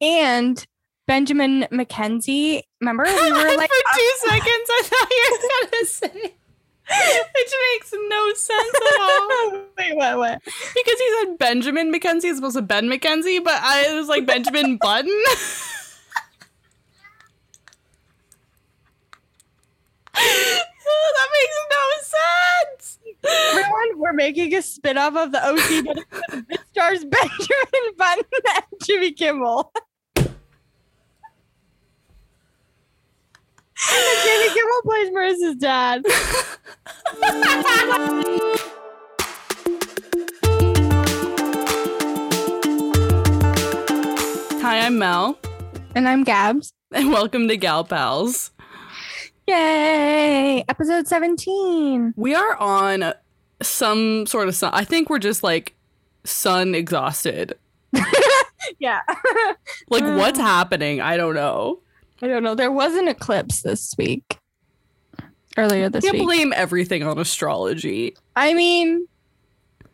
and Benjamin McKenzie. Remember we were like For two seconds, I thought you were gonna say, which makes no sense at all. wait, what, what? Because he said Benjamin McKenzie as opposed to Ben McKenzie, but I it was like Benjamin Button. that makes no sense. Everyone, we're making a spin-off of the OC, but it's- it stars Benjamin Button and Jimmy Kimmel. And Jimmy Kimmel plays Marissa's dad. Hi, I'm Mel, And I'm Gabs. and welcome to Gal Pals. Yay! Episode 17. We are on some sort of sun. I think we're just like sun exhausted. Yeah. Like, what's Mm. happening? I don't know. I don't know. There was an eclipse this week. Earlier this week. Can't week. blame everything on astrology. I mean,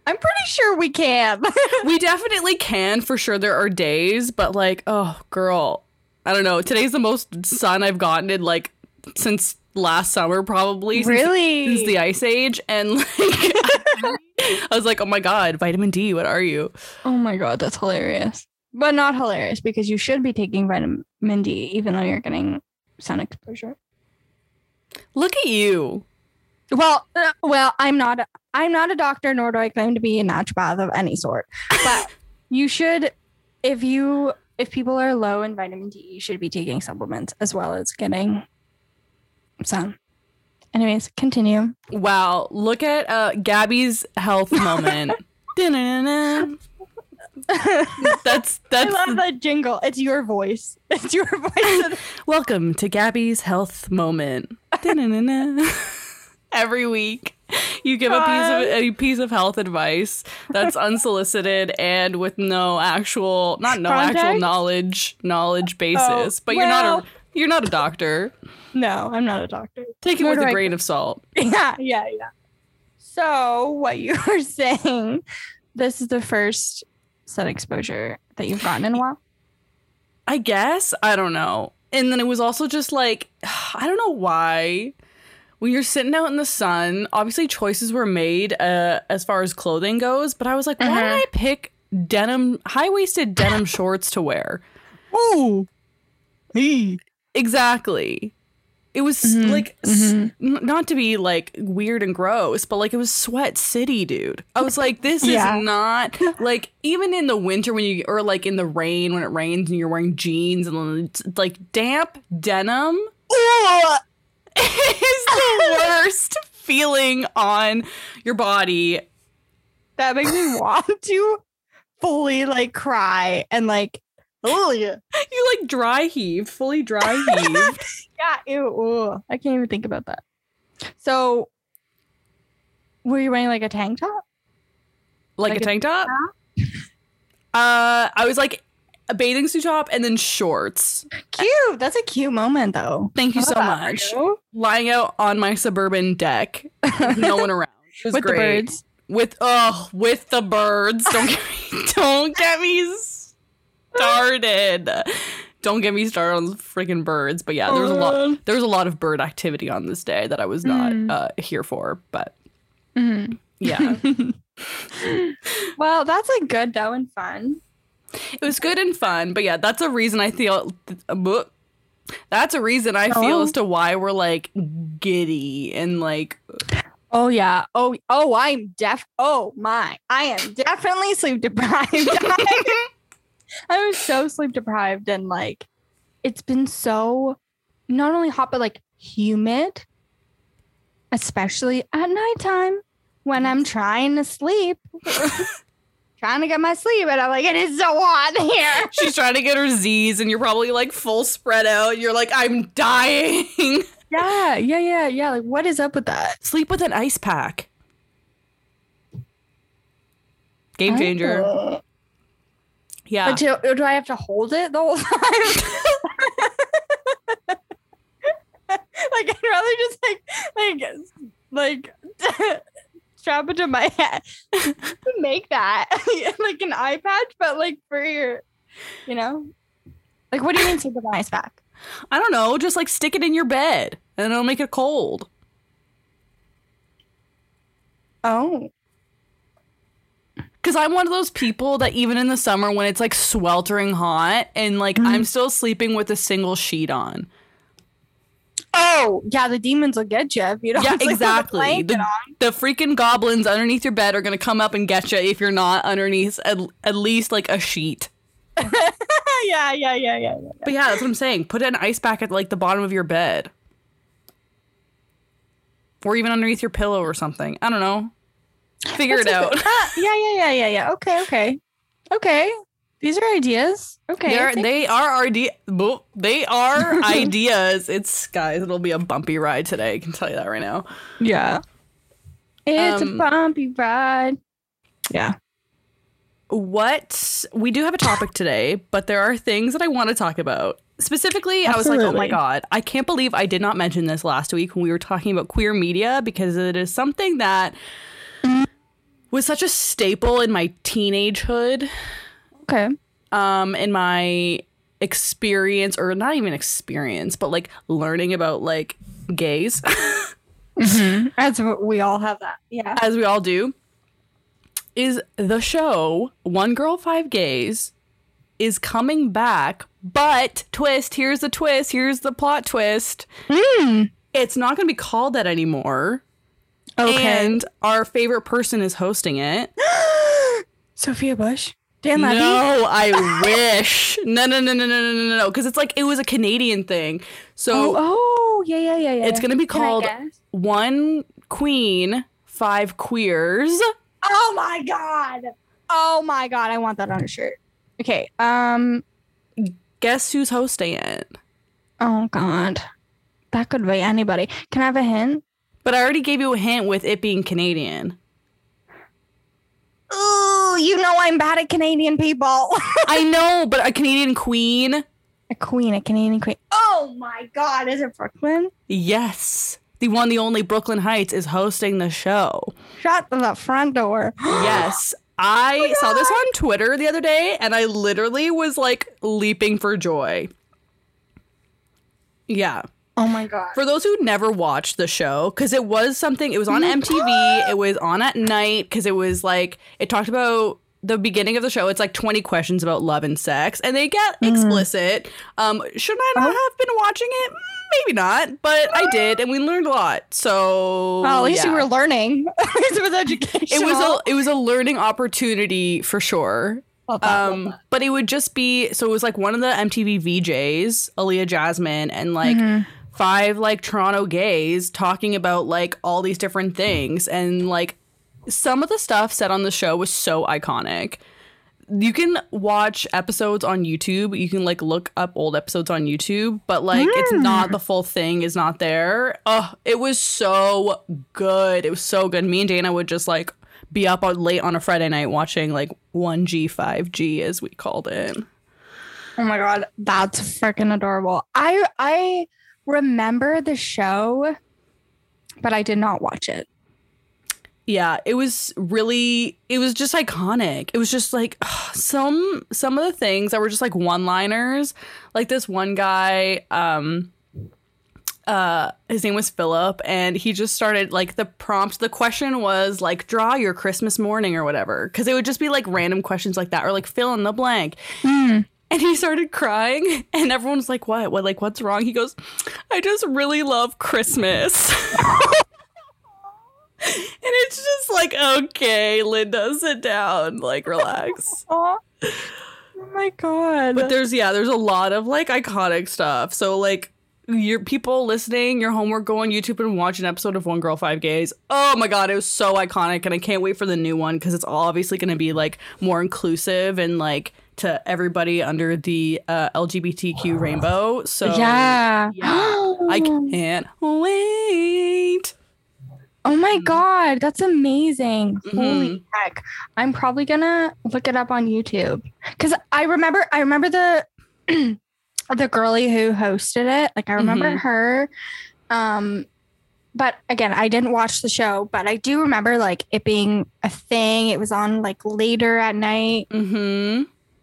I'm pretty sure we can. we definitely can for sure. There are days, but like, oh, girl, I don't know. Today's the most sun I've gotten in like since last summer, probably. Since, really? Since the ice age, and like, I was like, oh my god, vitamin D. What are you? oh my god, that's hilarious. But not hilarious because you should be taking vitamin D even though you're getting sun exposure. Look at you. Well, uh, well, I'm not. A, I'm not a doctor, nor do I claim to be a naturopath of any sort. But you should, if you, if people are low in vitamin D, you should be taking supplements as well as getting sun. Anyways, continue. Wow. Look at uh, Gabby's health moment. Da-na-na-na. that's I that's love that jingle. It's your voice. It's your voice. welcome to Gabby's health moment. Every week, you give a piece of a piece of health advice that's unsolicited and with no actual, not no actual knowledge knowledge basis. but you're not a you're not a doctor. no, I'm not a doctor. Take it Nor with a I- grain of salt. Yeah, yeah, yeah. So what you were saying, this is the first sun exposure that you've gotten in a while. I guess. I don't know. And then it was also just like, I don't know why. When you're sitting out in the sun, obviously choices were made uh, as far as clothing goes, but I was like, why did Mhm. I pick denim, high waisted denim shorts to wear? Oh, hey. Exactly. It was Mhm, like, s- mhm. n- not to be like weird and gross, but like it was sweat city, dude. I was like, this Yeah. is not like even in the winter when you, or like in the rain when it rains and you're wearing jeans and like damp denim Ooh. is the worst feeling on your body. That makes me want to fully like cry and like, oh yeah, You like dry heaved, fully dry heaved. yeah, ew, ooh. I can't even think about that. So, were you wearing like a tank top? like, Like a a tank top. Uh, I was like a bathing suit top and then shorts. Cute. That's a cute moment though. Thank you Love so much. you. Lying out on my suburban deck, with no one around. It was With the birds. With oh, with the birds. Don't get me, don't get me started. Don't get me started on freaking birds. But yeah, there was a lot. There was a lot of bird activity on this day that I was not Mm. uh, here for. But Mhm. yeah, well, that's like good though and fun. it was good and fun. But yeah, that's a reason I feel. That's a reason I feel Oh. as to why we're like giddy and like Oh yeah. Oh oh, I'm deaf. Oh my, I am definitely sleep deprived. I was so sleep deprived and like it's been so not only hot but like humid, especially at nighttime when I'm trying to sleep. trying to get my sleep and I'm like, it is so hot here. she's trying to get her Z's and you're probably like full spread out. You're like, I'm dying. Yeah, yeah, yeah, yeah. Like what is up with that? Sleep with an ice pack. Game changer. Oh. Yeah. But do, do I have to hold it the whole time? like I'd rather just like like like strap it to my head. Make that like an eye patch, but like for your, you know, Like, what do you mean with an ice pack? I don't know, just like stick it in your bed and it'll make it cold. Oh, Cause I'm one of those people that even in the summer when it's like sweltering hot and like Mhm. I'm still sleeping with a single sheet on. oh, yeah. The demons will get you if you don't. Yeah, sleep with a exactly. The, the freaking goblins underneath your bed are gonna come up and get you if you're not underneath at, at least like a sheet. yeah, yeah, yeah, yeah, yeah. But yeah, that's what I'm saying. Put an ice pack at like the bottom of your bed. Or even underneath your pillow or something. I don't know. Figure it That's a out. Ah, yeah, yeah, yeah, yeah, yeah. Okay, okay, okay. These are ideas. Okay. They're, they are idea. They are ideas. It's guys. It'll be a bumpy ride today. I can tell you that right now. yeah. It's Um, a bumpy ride. Yeah. What we do have a topic today, but there are things that I want to talk about. Specifically, I was like, "Oh my god, I can't believe I did not mention this last week when we were talking about queer media because it is something that was such a staple in my teenagehood, Okay. um, in my experience, or not even experience, but like learning about like gays, As we all have that. Yeah. as we all do. Is the show One Girl Five Gays is coming back, but twist, here's the twist, here's the plot twist. Mm. It's not going to be called that anymore. Okay. And our favorite person is hosting it. Sophia Bush. Dan Levy. No, I wish. No, no, no, no, no, no, no, no. Because it's like it was a Canadian thing. So Oh, oh, yeah, yeah, yeah, yeah. it's gonna be called? One Queen, Five Queers. Oh my god. Oh my god. I want that on a shirt. Okay. Um. Guess who's hosting it? Oh god. That could be anybody. Can I have a hint? But I already gave you a hint with it being Canadian. Ooh, you know I'm bad at Canadian people. I know, but a Canadian queen? a queen, a Canadian queen. Oh my god. Is it Brooklyn? Yes. The one, the only Brooklyn Hytes is hosting the show. Shut the front door. Yes. I oh saw this on Twitter the other day and I literally was like leaping for joy. Yeah. Oh my god. For those who never watched the show, because it was something, it was on MTV, it was on at night, because it was like, it talked about the beginning of the show. It's like 20 questions about love and sex, and they get explicit. Um, should I not have been watching it? Maybe not, but I did, and we learned a lot. So, Well, at least you were learning. it was education. It was a it was a learning opportunity for sure. Um, but it would just be so it was like one of the MTV VJs, Aliya-Jasmine, and like Mm-hmm. Five like Toronto gays talking about like all these different things, and like some of the stuff said on the show was so iconic. You can watch episodes on YouTube. You can like look up old episodes on YouTube, but like it's hmm. not the full thing is not there. Oh, it was so good. It was so good. Me and Dana would just like be up on late on a Friday night watching like 1G, 5G as we called it. Oh my god, that's freaking adorable. I I remember the show, but I did not watch it. Yeah, it was really it was just iconic. It was just like some some of the things that were just like one-liners. Like this one guy um uh his name was Philip and he just started like the prompt the question was like draw your Christmas morning or whatever cuz it would just be like random questions like that or like fill in the blank. And he started crying and everyone's like what? What like what's wrong? He goes I just really love Christmas. And it's just like, okay, Linda, sit down, like relax. Oh, oh my god. but there's yeah, there's a lot of like iconic stuff. So like your people listening, your homework, go on YouTube and watch an episode of One Girl Five Gays. Oh my god, it was so iconic, and I can't wait for the new one because it's obviously going to be like more inclusive and like to everybody under the uh, LGBTQ rainbow. So yeah. yeah, I can't wait. Oh my god, that's amazing. Holy Mhm. heck. I'm probably gonna look it up on YouTube. Cause I remember I remember the the girlie who hosted it. Like I remember Mhm. her. Um but again, I didn't watch the show, but I do remember like it being a thing. It was on like later at night. Mm-hmm.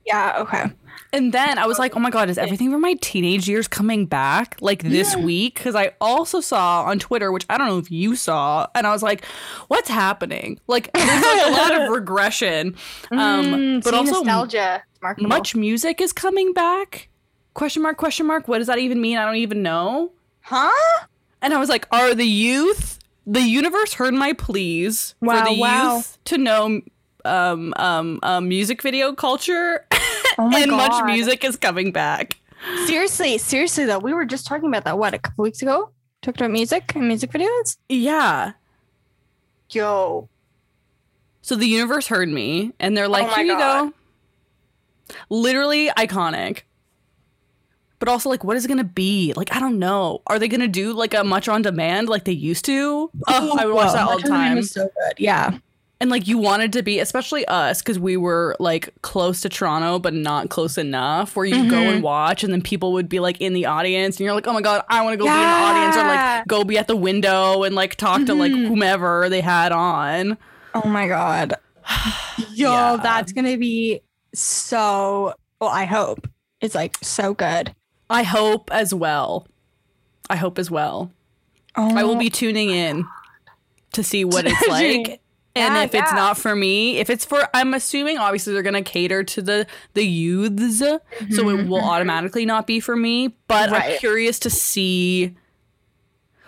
Yeah. Okay. And then I was like, oh my God, is everything from my teenage years coming back like this Yeah. week? Because I also saw on Twitter, which I don't know if you saw, and I was like, what's happening? Like, there's like a lot of regression. Um, Mm, but also, nostalgia. Much music is coming back? Question mark, question mark. What does that even mean? I don't even know. Huh? And I was like, are the youth, the universe heard my pleas Wow, for the wow. youth to know um, um, um, music video culture? Oh and god. much music is coming back. Seriously, seriously though, we were just talking about that. What a couple weeks ago? Talked about music and music videos. Yeah. Yo. So the universe heard me and they're like, Oh here you go. Literally iconic. But also, like, what is it gonna be? Like, I don't know. Are they gonna do like a much on demand like they used to? Oh, I would watch that all the time. So good. Yeah. And like, you wanted to be, especially us, because we were like close to Toronto, but not close enough, where you go Mhm. and watch, and then people would be like in the audience, and you're like, oh my god, I want to go be in the audience, or like go be at the window and like talk to like Mhm. whomever they had on. Oh my god. Yo, Yeah. that's gonna be so well, I hope. It's like so good. I hope as well. I hope as well. Oh, I will be tuning in to see what it's like. And Yeah, if it's not for me, if it's for I'm assuming obviously they're gonna cater to the the youths. So it will mm-hmm. automatically not be for me. But I'm curious to see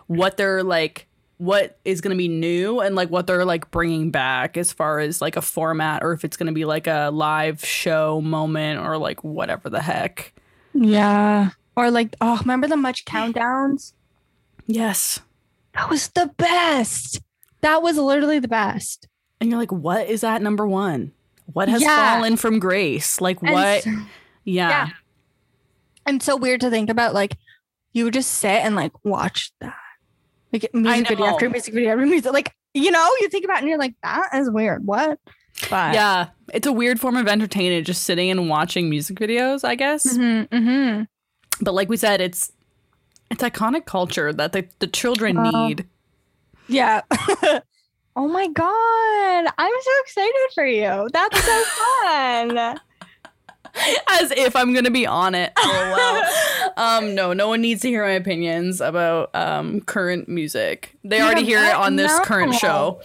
what they're like what is going to be new and like what they're like bringing back as far as like a format or if it's going to be like a live show moment or like whatever the heck. Yeah. Or like, oh, remember the much countdowns? Yes. That was the best. That was literally the best. And you're like, what is that number one? What has Yeah. fallen from grace? Like what? so- yeah. yeah. and so weird to think about. Like, you would just sit and like watch that. Like music video after music video after music. Like, you know, you think about it and you're like, that is weird. What? But Yeah. It's a weird form of entertainment just sitting and watching music videos, I guess. Mm-hmm, mm-hmm. But like we said, it's it's iconic culture that the, the children Wow. need. Yeah. oh my god. I'm so excited for you. That's so fun. As if I'm gonna be on it. LOL. um, no, no one needs to hear my opinions about um current music. They You already hear it on this current show.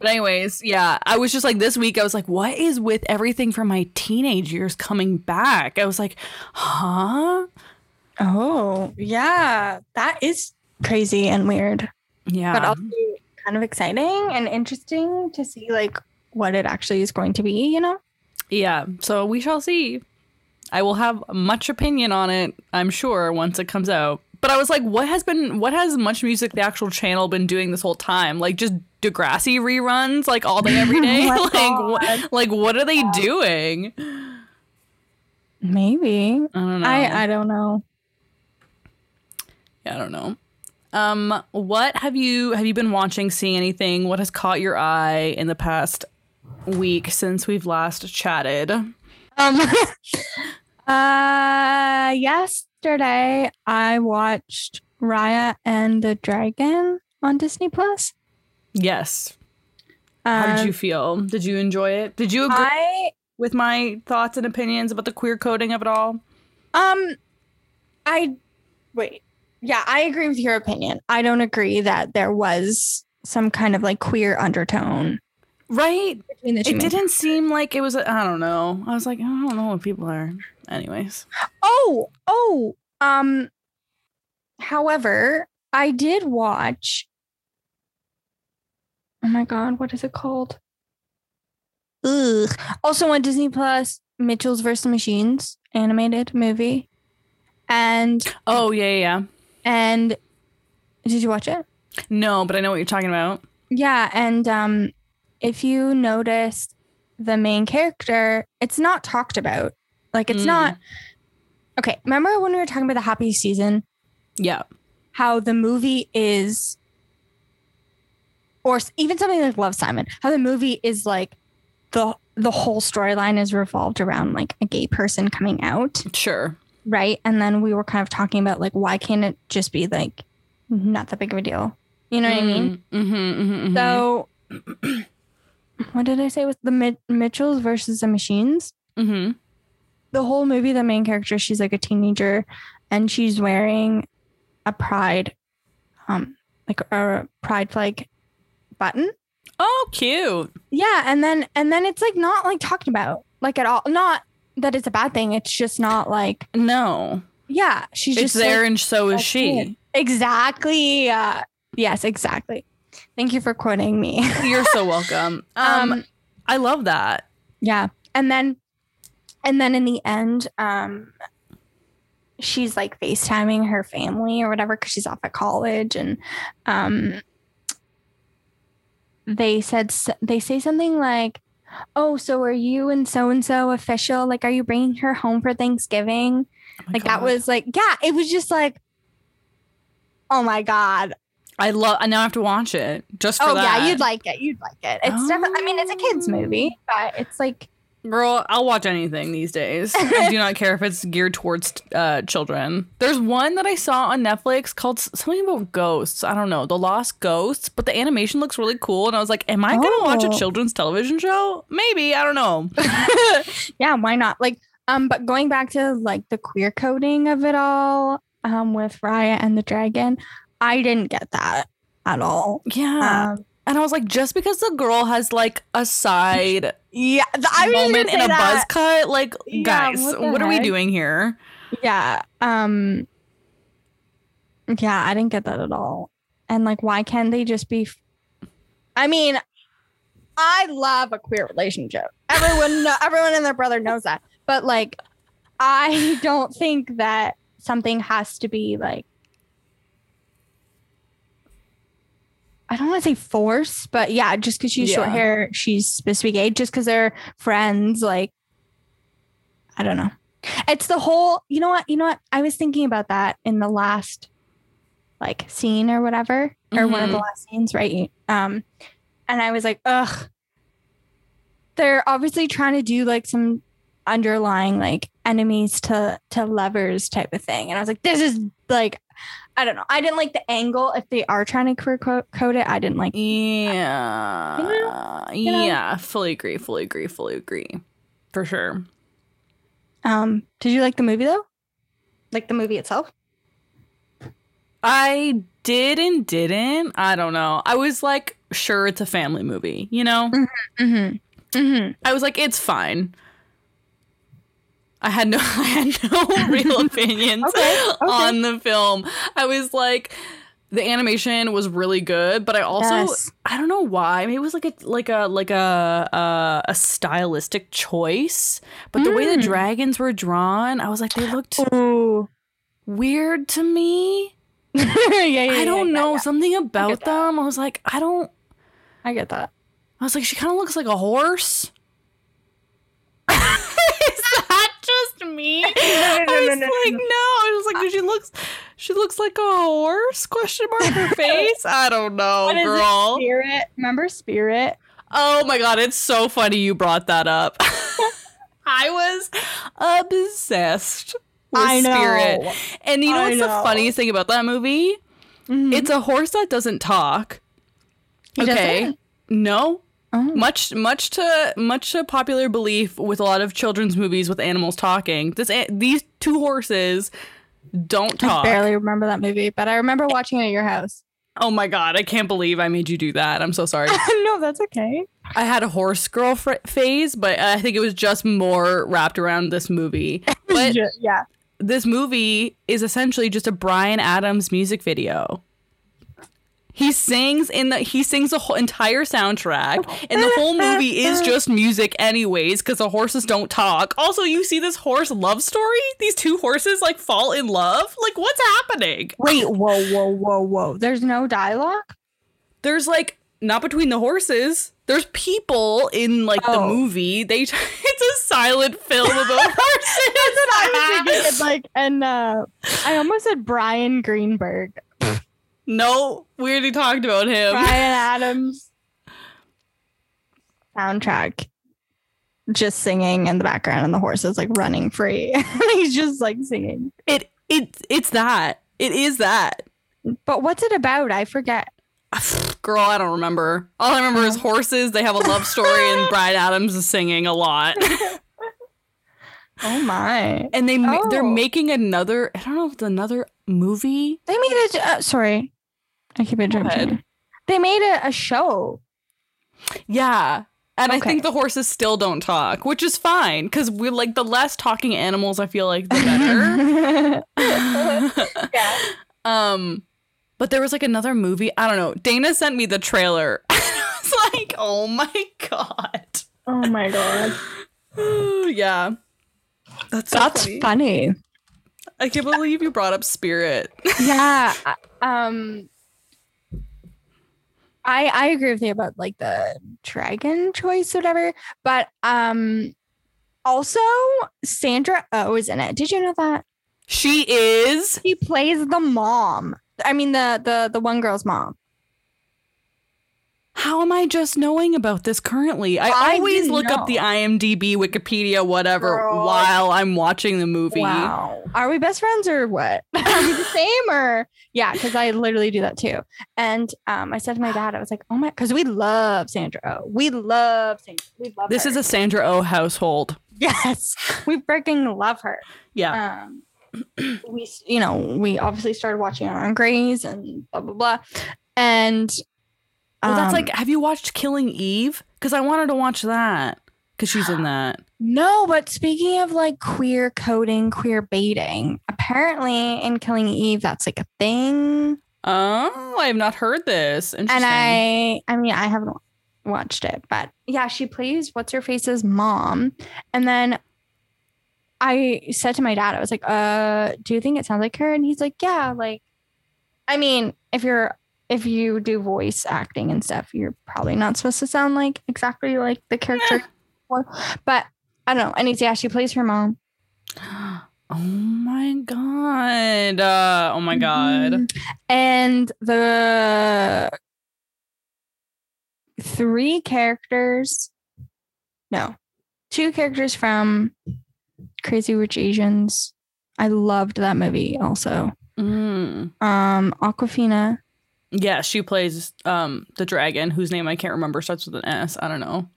But anyways, yeah, I was just like this week. I was like, what is with everything from my teenage years coming back? I was like, huh? oh, yeah. That is crazy and weird. Yeah, But also kind of exciting and interesting to see like what it actually is going to be, you know? yeah. So we shall see. I will have much opinion on it, I'm sure, once it comes out. But I was like, what has been, what has Much Music, the actual channel, been doing this whole time? Like just Degrassi reruns, like all day, every day. Oh like, what, like what are they doing? Maybe. I don't know. I I don't know. Yeah, I don't know. Um, what have you have you been watching, seeing anything? What has caught your eye in the past week since we've last chatted? Um uh yesterday I watched Raya and the Dragon on Disney Plus. Yes. How did you feel? Did you enjoy it? Did you agree I with my thoughts and opinions about the queer coding of it all? um I wait. Yeah, I agree with your opinion. I don't agree that there was some kind of like queer undertone Right? between the two. It didn't seem like it was. I don't know. I was like, I don't know what people are. Anyways, Oh, oh. Um however, I did watch Oh my god, what is it called? Ugh. Also on Disney Plus, Mitchell's vs. Machines animated movie. And oh yeah, yeah, yeah. And did you watch it? No, but I know what you're talking about. Yeah, and um if you notice the main character, it's not talked about. Like it's Mm. not Okay, remember when we were talking about the happy season? Yeah, how the movie is or even something like Love Simon, how the movie is like the the whole storyline is revolved around like a gay person coming out, sure. Right? And then we were kind of talking about like why can't it just be like not that big of a deal? You know what I mean? Mm-hmm, mm-hmm, So what did I say with the Mi- Mitchells versus the Machines? Mm-hmm. the whole movie, the main character, she's like a teenager and she's wearing a pride, um, like a pride flag button. Oh, cute. Yeah, and then and then it's like not like talked about like at all. Not that it's a bad thing. It's just not like No, yeah. She's it's just there, like, and so is she. it. exactly. Uh, yes, exactly. Thank you for quoting me. You're so welcome. Um, Um, I love that. Yeah. And then and then in the end, um she's like FaceTiming her family or whatever because she's off at college and um they said they say something like oh so are you and so and so official? Like are you bringing her home for thanksgiving? Oh like that was like yeah it was just like oh my god. I love. I now have to watch it just for oh that. yeah you'd like it you'd like it. It's definitely i mean it's a kids oh. movie but it's like Girl, I'll watch anything these days. I do not care if it's geared towards uh, children. There's one that I saw on Netflix called something about ghosts. I don't know, The Lost Ghosts, but the animation looks really cool. And I was like, am I going to watch a Oh. children's television show? Maybe. I don't know. yeah, why not? Like, um, but going back to like the queer coding of it all, um, with Raya and the dragon, I didn't get that at all. Yeah. Um, and I was like, just because the girl has like a side yeah, th- I moment in a buzz cut, like, Yeah, guys, what what, are we doing here? Yeah, um, yeah, I didn't get that at all. And like, why can't they just be? f- I mean, I love a queer relationship. Everyone, kno- everyone and their brother knows that. But like, I don't think that something has to be like. I don't want to say force, but yeah, just because she's short hair, she's supposed to be gay. Just because they're friends, like, I don't know. It's the whole, you know what? You know what? I was thinking about that in the last like scene or whatever, or one of the last scenes, right? Um, and I was like, ugh. They're obviously trying to do like some underlying like enemies to to lovers type of thing. And I was like, this is like I don't know. I didn't like the angle. If they are trying to queer code it, I didn't like Yeah. you know? Yeah. Fully agree. Fully agree. Fully agree. For sure. um did you like the movie though? Like the movie itself? I did and didn't. I don't know. I was like, sure, it's a family movie, you know? Mm-hmm. Mm-hmm. I was like, it's fine. I had no I had no real opinions Okay, okay. on the film. I was like the animation was really good, but I also Yes. I don't know why. I mean, it was like a like a like a a, a stylistic choice. But the way the Mm. dragons were drawn, I was like they looked Ooh. weird to me. yeah, yeah, yeah, I don't know something about that. them. I was like, I don't. I get that. I was like, she kind of looks like a horse. Just me? no, I no, was no, like, no. I was like, she looks, she looks like a horse? Question mark her face. I don't know, What girl. Spirit. Remember Spirit? Oh my god, it's so funny you brought that up. I was obsessed with I know. Spirit. And you know I what's the funniest thing about that movie? Mhm. It's a horse that doesn't talk. He okay. doesn't? No. Oh. Much much to much to popular belief with a lot of children's movies with animals talking. This these two horses don't I talk. barely remember that movie, but I remember watching it at your house. Oh my god, I can't believe I made you do that. I'm so sorry. no, that's okay. I had a horse girl fr- phase, but I think it was just more wrapped around this movie. But yeah. this movie is essentially just a Bryan Adams music video. He sings in the he sings the whole entire soundtrack, and the whole movie is just music, anyways, because the horses don't talk. Also, you see this horse love story? These two horses like fall in love. Like, what's happening? Wait, whoa, whoa, whoa, whoa. There's no dialogue? There's like not between the horses. There's people in like the Oh. movie. They it's a silent film about horses. That's what I was thinking like, and uh, I almost said Bryan Greenberg. No, we already talked about him. Brian Adams soundtrack. Just singing in the background, and the horse is like running free. He's just like singing. It it it's that. It is that. But what's it about? I forget. Girl, I don't remember. All I remember is horses. They have a love story, and Bryan Adams is singing a lot. Oh my! And they they're Oh. making another. I don't know if it's another movie. They made it. Uh, sorry, I keep interrupting. They made a, a show. Yeah. And I think the horses still don't talk, which is fine because we like the less talking animals. I feel like the better. yeah. Um, but there was like another movie. I don't know. Dana sent me the trailer. I was like, oh my god. Oh my god. yeah. That's so That's funny. funny. I can't believe you brought up Spirit. yeah um i i agree with you about like the dragon choice or whatever but um also sandra oh is in it. Did you know that? She is. she plays the mom. I mean the the the one girl's mom How am I just knowing about this currently? I, I always didn't look up the. IMDb, Wikipedia, whatever, Girl. while I'm watching the movie. wow are we best friends or what are we the same or yeah because i literally do that too and um i said to my dad i was like oh my because we love sandra oh we love sandra we love This her. is a Sandra O household. Yes, we freaking love her. Yeah. Um, we, you know, we obviously started watching her on Grey's and blah blah blah, and well, that's um, like, have you watched Killing Eve? Because I wanted to watch that because she's in that. no. But speaking of like queer coding, queer baiting, apparently in Killing Eve, that's like a thing. Oh, I have not heard this. Interesting. And I, I mean, I haven't watched it, but yeah, she plays what's her face's mom, and then. I said to my dad, I was like, uh, do you think it sounds like her? And he's like, yeah, like, I mean, if you're, if you do voice acting and stuff, you're probably not supposed to sound like exactly like the character. but I don't know. And he's, yeah, she plays her mom. Oh my god. Uh, oh my god. Mhm. And the three characters, no, two characters from Crazy Rich Asians. I loved that movie also. Mm. Um, Awkwafina. Yeah, she plays um the dragon whose name I can't remember starts with an S. I don't know.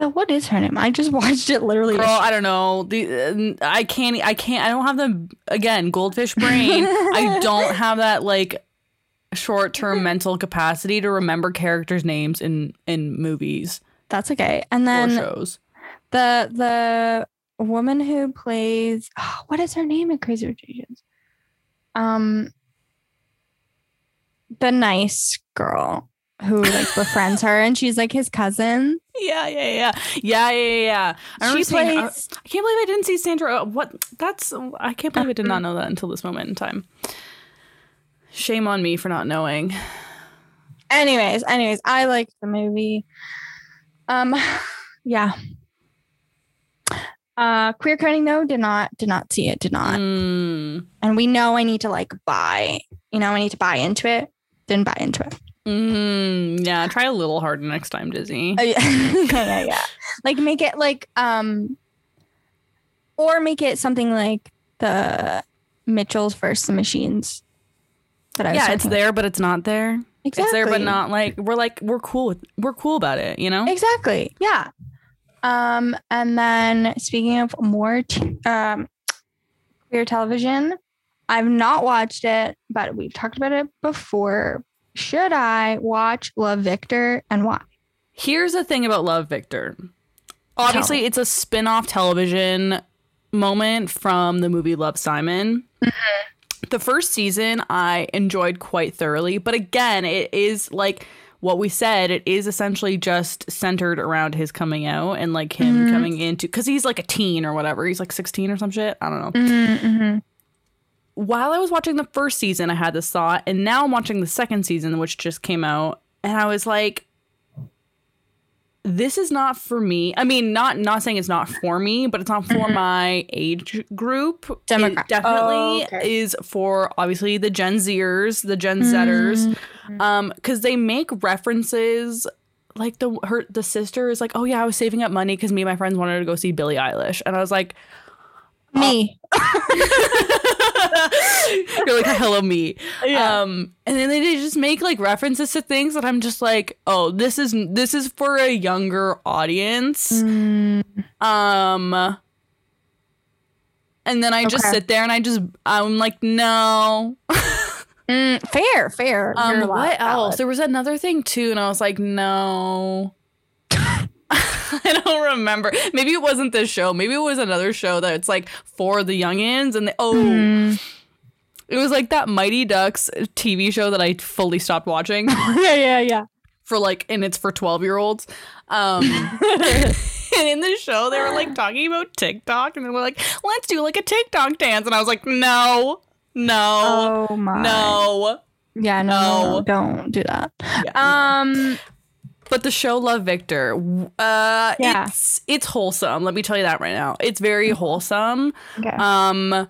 Oh, what is her name? I just watched it literally. Girl, I don't know. The uh, I can't I can't I don't have the again, goldfish brain. I don't have that like short-term mental capacity to remember characters' names in in movies That's okay. And or then shows. the the woman who plays oh, what is her name in Crazy Rich Asians? Um, the nice girl who like befriends her, and she's like his cousin. Yeah, yeah, yeah. Yeah, yeah, yeah. I She seeing- uh, plays. I can't believe I didn't see Sandra. Oh, what? That's. I can't believe I did not know that until this moment in time. Shame on me for not knowing. anyways, anyways, I liked the movie. Um, yeah. Uh, queer coding though did not did not see it did not, Mm, and we know I need to like buy. You know, I need to buy into it. Didn't buy into it. mm, yeah, try a little harder next time, Dizzy. Oh, yeah. yeah, yeah. Like make it like um or make it something like the Mitchells versus the Machines. That I was yeah, it's talking there, but it's not there. Exactly. It's there, but not like we're like we're cool with we're cool about it. You know. Exactly. Yeah. Um and then speaking of more t- um queer television, I've not watched it, but we've talked about it before. Should I watch Love Victor and why? Here's the thing about Love Victor. Obviously, me. it's a spin-off television moment from the movie Love Simon. The first season I enjoyed quite thoroughly, but again, it is like what we said, it is essentially just centered around his coming out and like him Mhm. coming into cuz he's like a teen or whatever. He's like 16 or some shit. I don't know. Mm-hmm. While I was watching the first season, I had this thought, and now I'm watching the second season which just came out, and I was like this is not for me. I mean, not not saying it's not for me, but it's not for Mhm. my age group. Demogra- It definitely Oh, okay. is for obviously the Gen Zers, the Gen Zetters, Mm. um, because they make references. Like the her the sister is like, oh yeah, I was saving up money because me and my friends wanted to go see Billie Eilish, and I was like, Me. You're like, hello me. Yeah. Um, and then they just make like references to things that I'm just like, oh, this is this is for a younger audience. Mm, Um, and then I just sit there and I just I'm like, no. mm, fair, fair. Um, what else? There was another thing too, and I was like, no. I don't remember. Maybe it wasn't this show. Maybe it was another show that it's like for the youngins, and they, oh, Mm. it was like that Mighty Ducks TV show that I fully stopped watching yeah, yeah, yeah. for like, and it's for twelve year olds. Um, and in the show, they were like talking about TikTok, and they were like, let's do like a TikTok dance, and I was like, no, no, oh my. no. Yeah, no, no, No. don't do that. Yeah. Um, But the show Love Victor, uh, Yeah. it's it's wholesome. Let me tell you that right now. It's very wholesome. okay. Um,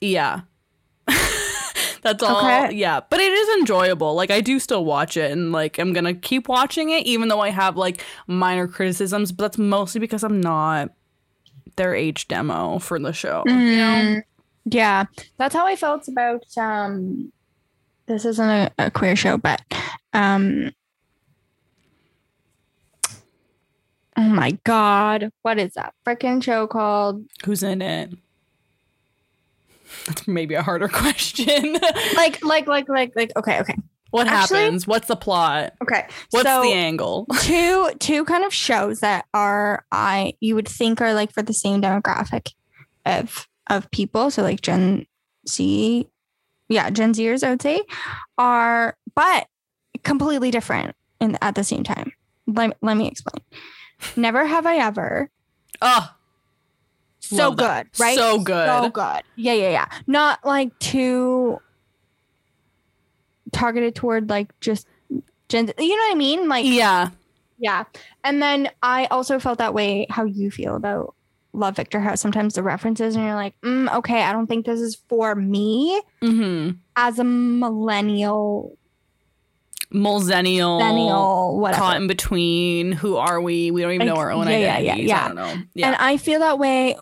yeah, that's all. Okay. Yeah, but it is enjoyable. Like I do still watch it, and like I'm gonna keep watching it, even though I have like minor criticisms. But that's mostly because I'm not their age demo for the show. You know? Mm, yeah, that's how I felt about um. This isn't a, a queer show, but um. Oh my god, what is that freaking show called? Who's in it? That's maybe a harder question. Like, like, like, like, like. Okay, okay, what Actually- happens? What's the plot? okay. What's so, the angle? two two kind of shows that are I you would think are like for the same demographic of of people. So like Gen Z, yeah, Gen Zers, I would say, are but completely different in at the same time. Let, let me explain. Never have I ever. Oh, So Love that. good, right? So good. So good. Yeah, yeah, yeah. Not like too targeted toward like just Gen. You know what I mean? Like yeah. Yeah. And then I also felt that way how you feel about Love Victor, how sometimes the references and you're like, mm, okay, I don't think this is for me Mm-hmm. as a millennial, Millennial. millennial, whatever. Caught in between. Who are we? We don't even know our own yeah, yeah, identities. yeah, I yeah. don't know. Yeah. And I feel that way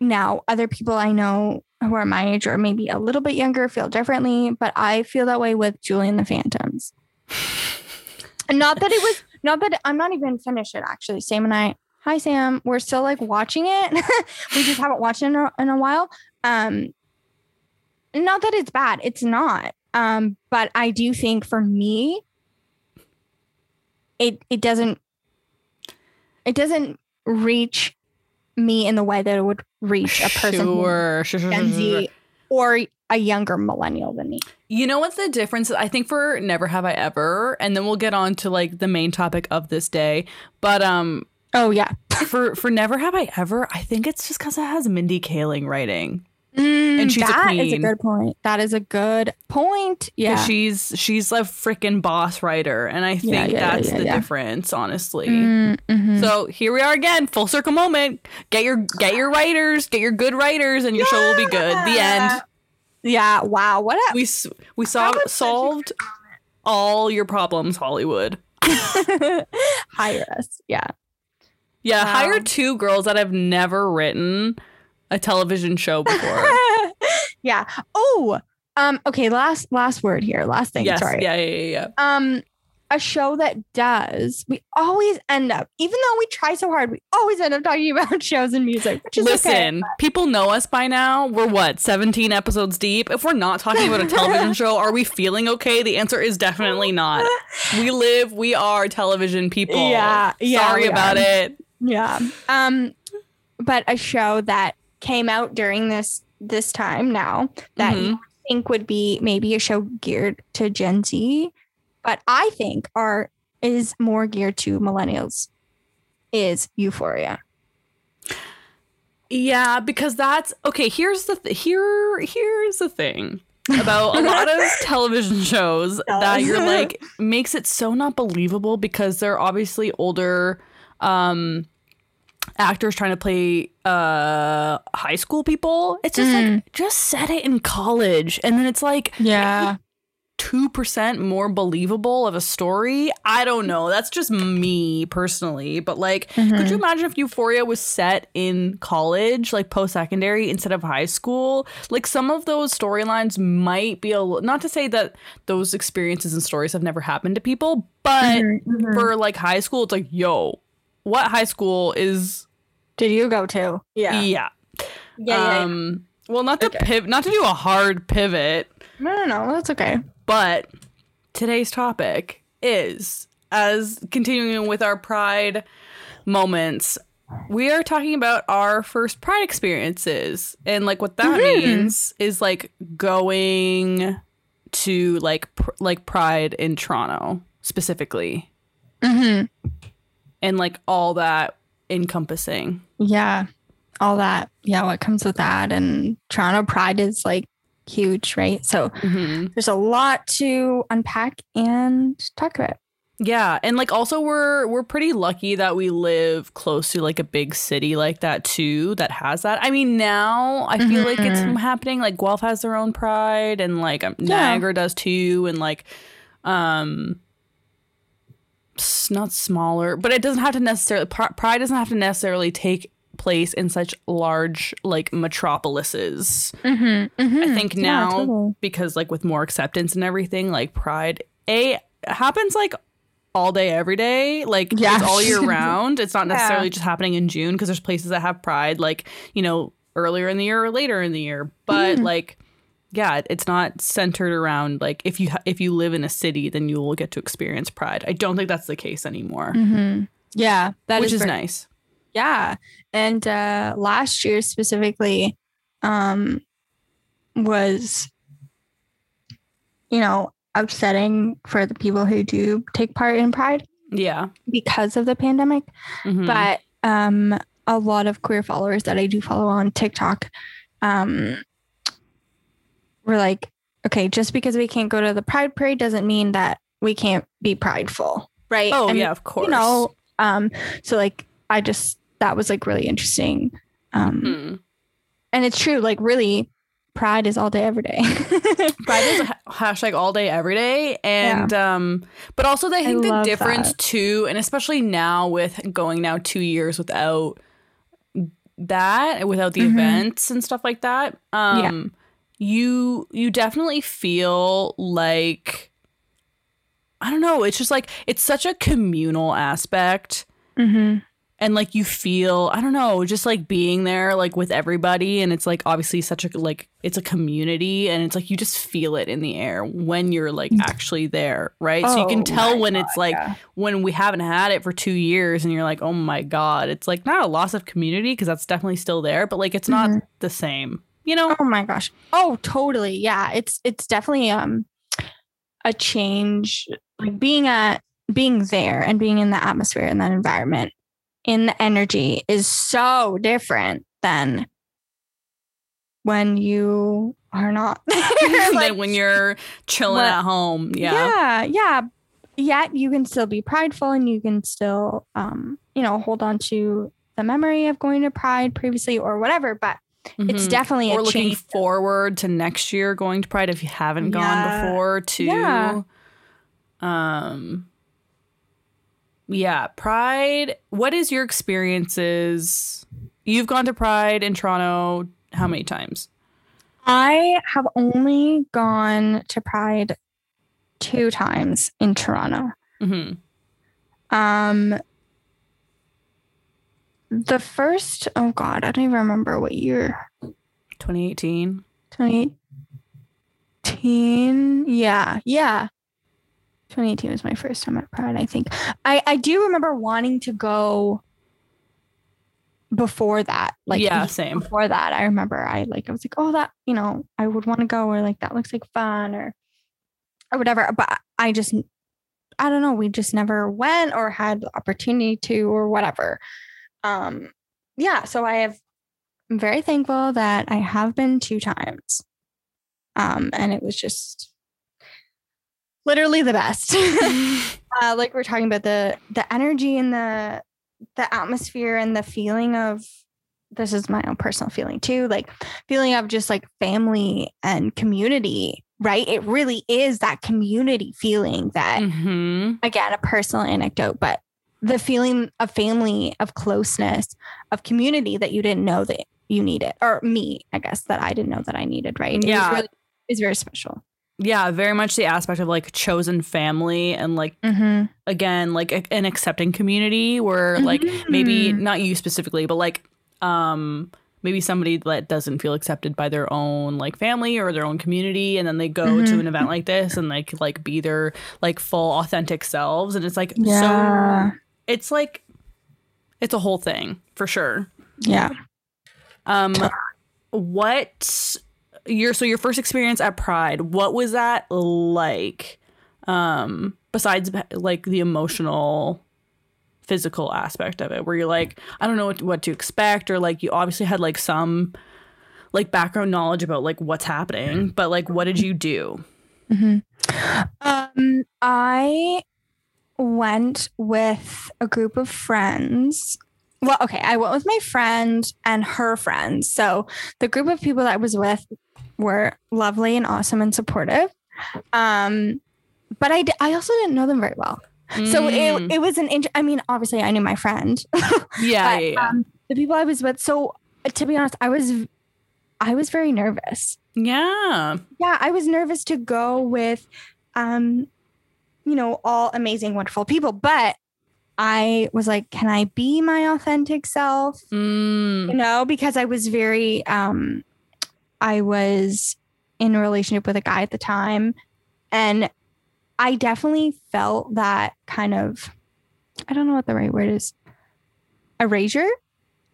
now. Other people I know who are my age or maybe a little bit younger feel differently, but I feel that way with Julie and the Phantoms. Not that it was not that I'm not even finished it actually. Sam and I, hi Sam, we're still like watching it. we just haven't watched it in a, in a while. Um, not that it's bad, it's not. Um, but I do think for me, it it doesn't it doesn't reach me in the way that it would reach a person Sure. Sure. Sure. Gen. Z or a younger millennial than me. You know what's the difference? I think for Never Have I Ever, and then we'll get on to like the main topic of this day. But um, Oh yeah. for for Never Have I Ever, I think it's just because it has Mindy Kaling writing. And she's a queen. That is a good point. That is a good point. Yeah. she's she's a freaking boss writer, and I think Yeah, yeah, that's yeah, the difference, honestly. Mm, mhm. So here we are again, full circle moment. Get your get your writers, get your good writers, and your show will be good. The end. Yeah. Wow. What a We we saw solved all your problems, Hollywood. hire us. Yeah. Yeah, Wow. hire two girls that have never written a television show before. yeah. Oh. Um. Okay. Last last word here. Last thing. yes, Sorry. yeah, yeah, yeah, yeah. Um. A show that does. We always end up, even though we try so hard, we always end up talking about shows and music, which is okay. Listen, people know us by now. We're what, 17 episodes deep? If we're not talking about a television show, are we feeling okay? The answer is definitely not. We live, we are television people. Yeah, yeah, Sorry about are. it. Yeah. Um, but a show that came out during this this time now that Mhm. you think would be maybe a show geared to Gen Z, but I think are is more geared to millennials is Euphoria. Yeah, because that's okay. Here's the th- here. Here's the thing about a lot of television shows that you're like makes it so not believable because they're obviously older um actors trying to play uh high school people. It's just Mm. like just set it in college, and then it's like Yeah. 2% more believable of a story. I don't know. That's just me personally. But like, Mm-hmm. could you imagine if Euphoria was set in college, like post secondary instead of high school? Like, some of those storylines might be a not to say that those experiences and stories have never happened to people, but Mm-hmm. for like high school, it's like, yo, what high school is, Did you go to? Yeah. yeah. Yeah. yeah, Um, well, not to Okay. pivot, not to do a hard pivot, No, no, no. That's okay. but today's topic is as continuing with our pride moments. We are talking about our first pride experiences, and like what that Mhm. means is like going to like pr- like pride in Toronto specifically, Mm-hmm. And like all that encompassing. Yeah. All that. Yeah. What comes with that? And Toronto Pride is like huge, right? So Mhm. there's a lot to unpack and talk about. Yeah, and like also we're we're pretty lucky that we live close to like a big city like that too that has that. I mean, now I feel like it's Mhm. happening. Like Guelph has their own pride, and like um, Yeah. Niagara does too, and like um, not smaller, but it doesn't have to necessarily pride doesn't have to necessarily take place in such large like metropolises. Mm-hmm. I think now because like with more acceptance and everything, like pride a happens like all day every day, like Yeah. it's all year round. It's not Yeah. necessarily just happening in June because there's places that have pride like, you know, earlier in the year or later in the year. But Mhm. like yeah, it's not centered around like if you ha- if you live in a city then you will get to experience pride. I don't think that's the case anymore. Mm-hmm. Yeah. that which is very- nice. Yeah. And uh last year specifically um was you know, upsetting for the people who do take part in Pride Yeah. because of the pandemic. Mhm. But um a lot of queer followers that I do follow on TikTok um were like, okay, just because we can't go to the Pride parade doesn't mean that we can't be prideful. Right. oh And yeah, of course. you know um so like i just that was like really interesting um Mhm. and it's true like really pride is all day every day Pride is a hashtag all day, every day. And, um, but also, I think the difference that. too, and especially now with going now two years without that, without the Mhm. events and stuff like that, um, you, you definitely feel like, I don't know, it's just like, it's such a communal aspect mm-hmm. and like you feel i don't know just like being there like with everybody and it's like obviously such a like it's a community and it's like you just feel it in the air when you're like actually there right so you Oh can tell my when it's like yeah. when we haven't had it for two years and you're like oh my god it's like not a loss of community because that's definitely still there but like it's not Mhm. the same you know? Oh my gosh. Oh totally. Yeah it's it's definitely um a change like being at being there and being in the atmosphere in that environment in the energy is so different than when you are not there. than Like, when you're chilling at home yeah. yeah yeah. Yet you can still be prideful and you can still um you know hold on to the memory of going to pride previously or whatever but it's Mhm. definitely or a looking change forward to next year going to Pride if you haven't gone Yeah. before too. Yeah. Um yeah, Pride. What is your experiences? You've gone to Pride in Toronto how many times? i have only gone to pride two times in toronto hmm um the first oh god i don't even remember what year. 2018. 2018 yeah yeah. 2018 was my first time at pride i think. I i do remember wanting to go before that like yeah, same. before that. I remember i like i was like oh that you know i would want to go or like that looks like fun or or whatever. But i just i don't know we just never went or had the opportunity to or whatever um yeah so i have i'm very thankful that i have been two times um and it was just literally the best uh like we're talking about the the energy and the the atmosphere and the feeling of this is my own personal feeling too like feeling of just like family and community right? It really is that community feeling that, Mhm. again, a personal anecdote, but the feeling of family, of closeness, of community that you didn't know that you needed, or me, I guess, that I didn't know that I needed, right? Yeah. really, it's very special. Yeah, very much the aspect of like chosen family and like Mm-hmm. again like a- an accepting community where like maybe Mhm. not you specifically but like um maybe somebody that doesn't feel accepted by their own like family or their own community and then they go to Mhm. an event like this and like like be their like full authentic selves and it's like Yeah. so it's like it's a whole thing for sure Yeah. um what your so your first experience at pride what was that like um besides like the emotional physical aspect of it where you're like i don't know what, what to expect or like you obviously had like some like background knowledge about like what's happening but like what did you do Hmm. Um, I went with a group of friends. Well, okay, I went with my friend and her friends. So the group of people that I was with were lovely and awesome and supportive. Um, but I, I also didn't know them very well. So Mm. it, it was an int- I mean, obviously I knew my friend, yeah but yeah, yeah. um, the people I was with. So to be honest, I was, I was very nervous yeah yeah i was nervous to go with um you know all amazing wonderful people but i was like can i be my authentic self Mm. you know because i was very um i was in a relationship with a guy at the time and i definitely felt that kind of i don't know what the right word is erasure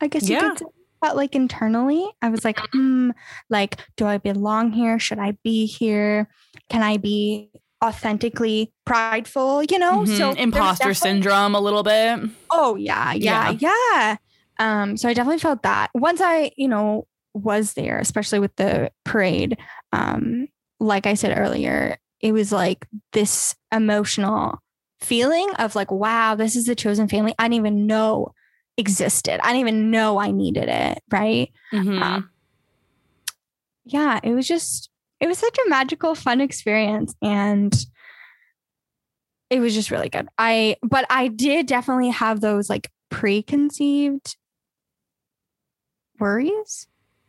i guess you Yeah. could say but like internally i was like hmm like do i belong here should i be here can i be authentically prideful you know Mhm. so imposter syndrome a little bit Oh yeah, yeah, yeah. Um, so I definitely felt that once I, you know, was there, especially with the parade. Um, like I said earlier, it was like this emotional feeling of like, wow, this is the chosen family. I didn't even know existed. I didn't even know I needed it. Right. Mhm. Um, Yeah, it was just it was such a magical, fun experience. And it was just really good. I but I did definitely have those like preconceived worries,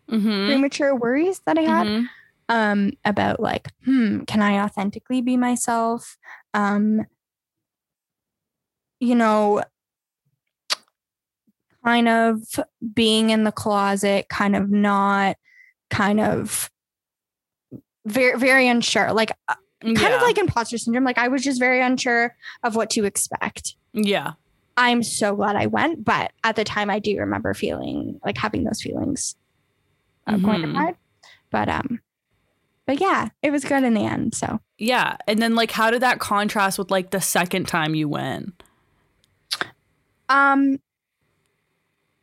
Mhm. premature worries that I had Mhm. um about like, hmm, can I authentically be myself? Um you know, kind of being in the closet, kind of not, kind of very very unsure. Like uh, kind yeah. of like imposter syndrome. Like I was just very unsure of what to expect. yeah I'm so glad I went, but at the time I do remember feeling like having those feelings of going to. Pride. But um but yeah, it was good in the end. So Yeah. And then like how did that contrast with like the second time you went? um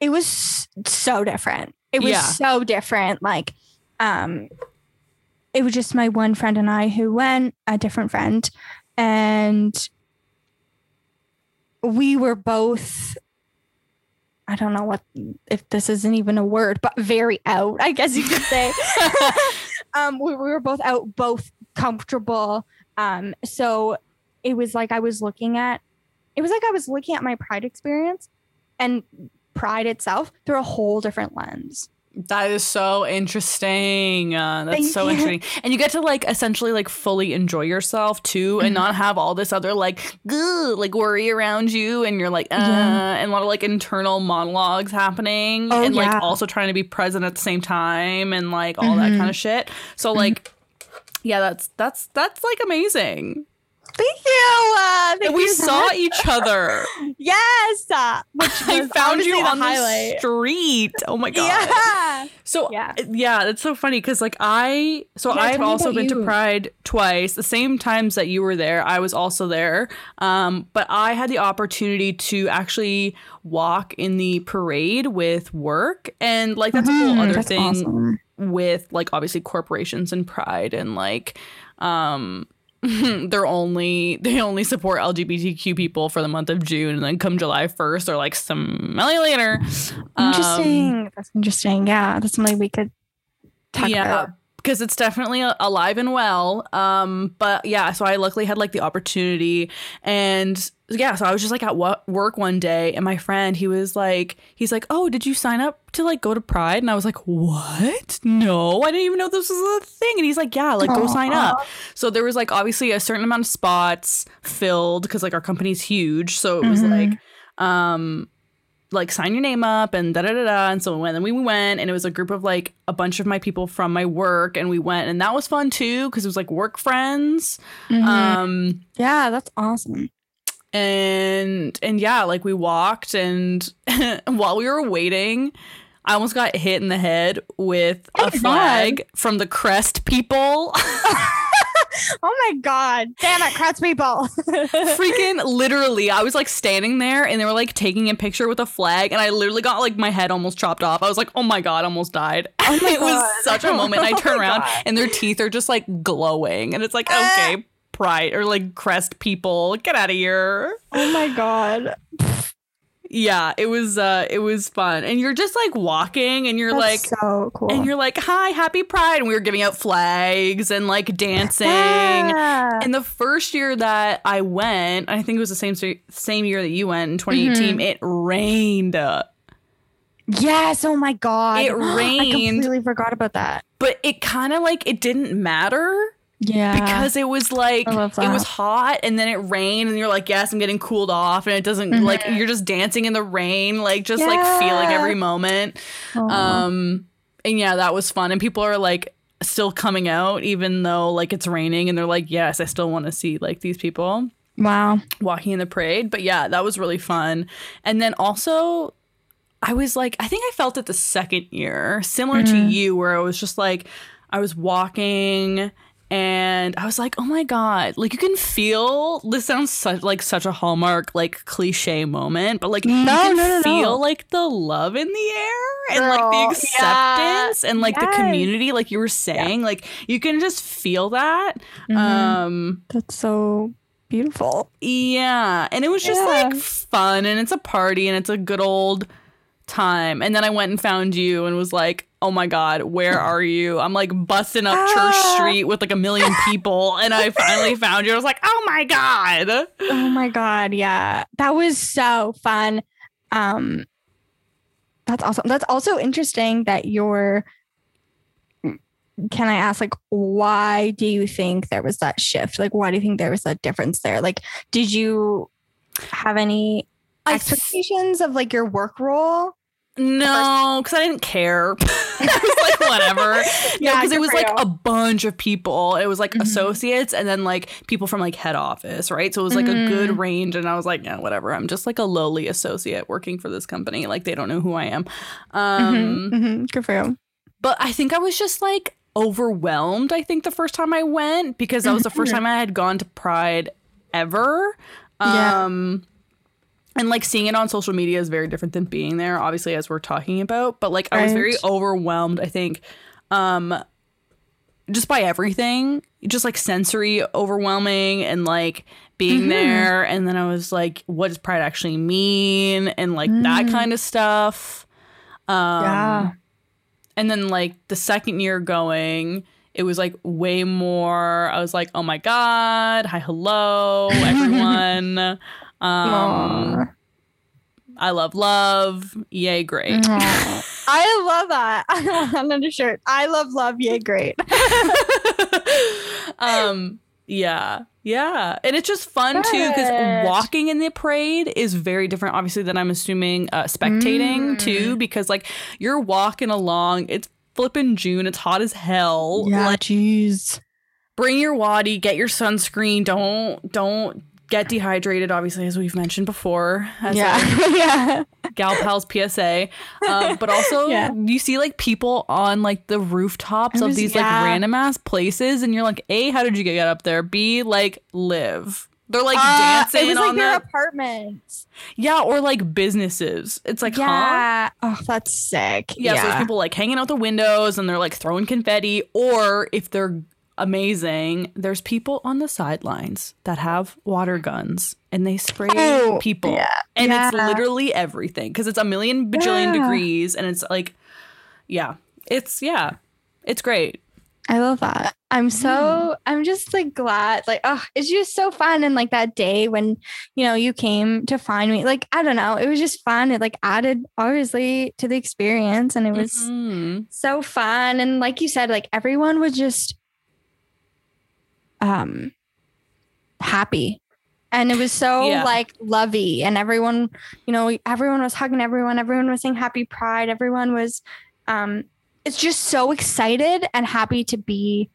it was so different. It was Yeah. so different. Like um it was just my one friend and I who went, a different friend, and we were both I don't know what if this isn't even a word, but very out, I guess you could say. um, we, we were both out, both comfortable. Um, so it was like I was looking at, it was like I was looking at my pride experience and pride itself through a whole different lens. That is so interesting. Uh, that's Thank so you. interesting. And you get to like essentially like fully enjoy yourself too and Mhm. not have all this other like like worry around you and you're like uh Yeah. and a lot of like internal monologues happening Oh, and like yeah. also trying to be present at the same time and like all that Mhm. kind of shit. So like yeah, that's that's that's like amazing. Thank you. Uh, thank And we you. saw each other. yes. Uh, which I found you on the highlight. street. Oh my god. Yeah. So Yeah. yeah, yeah, that's so funny because like I, so Yeah, I've also been to. Pride twice. The same times that you were there, I was also there. Um, but I had the opportunity to actually walk in the parade with work, and like that's a whole Mhm, other that's thing awesome. with like obviously corporations and Pride and like, um. they're only they only support LGBTQ people for the month of June and then come July 1st they're like some money later. Um, Interesting. that's interesting. Yeah, that's something we could talk yeah. about. Because it's definitely alive and well. Um, but yeah, so I luckily had like the opportunity, and yeah, so I was just like at wo- work one day, and my friend he was like, he's like, oh, did you sign up to like go to Pride? And I was like, what? No, I didn't even know this was a thing. And he's like, yeah, like go sign up. So there was like obviously a certain amount of spots filled because like our company's huge, so it was Mhm. like, um like sign your name up and da da da da. And so when then we went and it was a group of like a bunch of my people from my work and we went and that was fun too because it was like work friends. Mhm. Um yeah, that's awesome. and and yeah, like we walked and while we were waiting, I almost got hit in the head with Oh a my God. flag from the Crest people. Oh my god. Damn it, Crest people. Freaking literally, I was like standing there and they were like taking a picture with a flag, and I literally got like my head almost chopped off. I was like, oh my god, almost died. Oh it was such a moment. I Oh turn my around God. and their teeth are just like glowing, and it's like, okay, pride or like crest people, get out of here. oh my god. Yeah, it was uh it was fun. And you're just like walking and you're That's like so cool. and you're like, "Hi, happy pride." And we were giving out flags and like dancing. Yeah. And the first year that I went, I think it was the same same year that you went in 2018, Mm-hmm. it rained. Yes. Oh my god. It rained. I completely forgot about that. But it kind of like it didn't matter Yeah. because it was like it was hot and then it rained and you're like, "Yes, I'm getting cooled off." And it doesn't like Mhm. you're just dancing in the rain, like just like feeling every moment. Aw. Um, and yeah, that was fun. And people are like still coming out, even though like it's raining, and they're like, yes, I still want to see like these people wow. walking in the parade. But yeah, that was really fun. And then also, I was like, I think I felt it the second year, similar to Mhm. you, where I was just like, I was walking. And I was like, "Oh my god! Like you can feel this sounds such like such a hallmark like cliche moment, but like you can no, no, no. feel like the love in the air and like Girl, the yeah. acceptance and like the community, like you were saying, like you can just feel that. Mhm. Um, That's so beautiful. yeah, and it was just Yeah. like fun, and it's a party, and it's a good old time. And then I went and found you, and was like, "Oh my god, where are you?" I'm like busting up Church Ah. Street with like a million people, and I finally found you. I was like, "Oh my god!" Oh my god, yeah. That was so fun. Um that's awesome. That's also interesting that you're can I ask like why do you think there was that shift? Like why do you think there was that difference there? Like did you have any expectations of like your work role? No, because I didn't care. I was like, whatever. Yeah, because it was like you. a bunch of people. It was like Mhm. associates and then like people from like head office, right? So it was like a good Mhm. range. And I was like, yeah, whatever. I'm just like a lowly associate working for this company. Like they don't know who I am. Um, Mhm, mhm. Good for you. But I think I was just like overwhelmed, I think, the first time I went because that was the first Mhm. time I had gone to Pride ever. Yeah. And like seeing it on social media is very different than being there, obviously, as we're talking about. But like I was very overwhelmed, I think, um just by everything. Just like sensory overwhelming and like being Mhm. there. And then I was like, what does pride actually mean? And like that Mm. kind of stuff. Um Yeah. and then like the second year going, it was like way more. I was like, oh my god, hi, hello, everyone. Um. I love love. Yay, great. I love that. I want another shirt. I love love. Yay, great. um, yeah, yeah, and it's just fun too because walking in the parade is very different, obviously, than I'm assuming uh, spectating Mm. too. Because like you're walking along, it's flipping June, it's hot as hell. Like, jeez. bring your wadi, get your sunscreen. Don't don't get dehydrated. Obviously, as we've mentioned before, as Yeah, yeah. gal pals PSA. Um, but also, Yeah. you see like people on like the rooftops I of these like random ass places, and you're like, a, how did you get up there? B, like live. They're like Uh, dancing It was on their the apartments. yeah, or like businesses. It's like, huh? yeah. Oh, that's sick. Yeah, Yeah. so there's people like hanging out the windows and they're like throwing confetti, or if they're amazing, there's people on the sidelines that have water guns and they spray Oh, people. yeah, And it's literally everything because it's a million bajillion Yeah. degrees and it's like, yeah, it's, yeah, it's great. I love that. I'm so I'm just like glad. Like, oh, it's just so fun. And like that day when, you know, you came to find me, like, I don't know, it was just fun. It like added obviously to the experience and it was Mhm. so fun. And like you said, like everyone was just um happy. And it was so Yeah. like lovey and everyone, you know, everyone was hugging everyone, everyone was saying happy pride, everyone was um it's just so excited and happy to be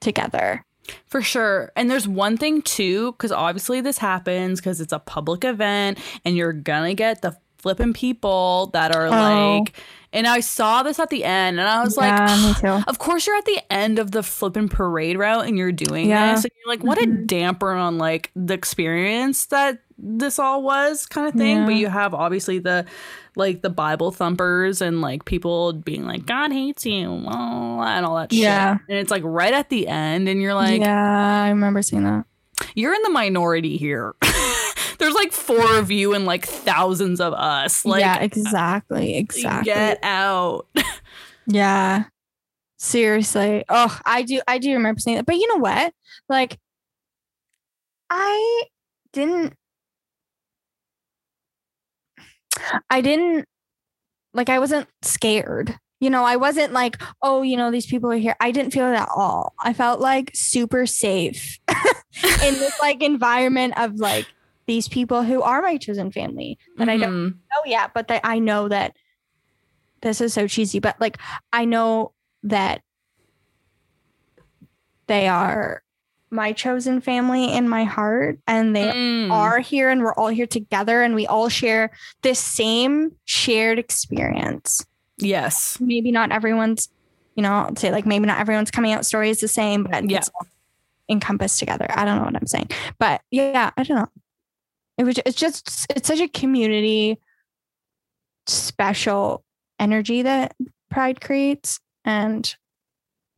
together. For sure. And there's one thing too, because obviously this happens because it's a public event and you're gonna get the flipping people that are Oh. like, and I saw this at the end and I was like, me too. of course you're at the end of the flipping parade route and you're doing Yeah. this. And you're like, what a Mhm. damper on like the experience that this all was kind of thing. But you have obviously the like the Bible thumpers and like people being like, God hates you, and all that Yeah. shit. And it's like right at the end, and you're like, yeah, I remember seeing that. you're in the minority here. There's like four of you and like thousands of us. Like, yeah, exactly. Exactly. get out. Yeah. Seriously. Oh, I do I do remember saying that. But you know what? Like I didn't I didn't like I wasn't scared. You know, I wasn't like, oh, you know, these people are here. I didn't feel it at all. I felt like super safe in this like environment of like these people who are my chosen family that I don't Mhm. know yet, but that I know that this is so cheesy, but like I know that they are my chosen family in my heart and they Mm. are here and we're all here together and we all share this same shared experience. Yes. Maybe not everyone's, you know, I'd say like maybe not everyone's coming out story is the same, but Yeah. it's encompassed together. I don't know what I'm saying. But yeah, I don't know. It was it's just it's such a community special energy that pride creates. And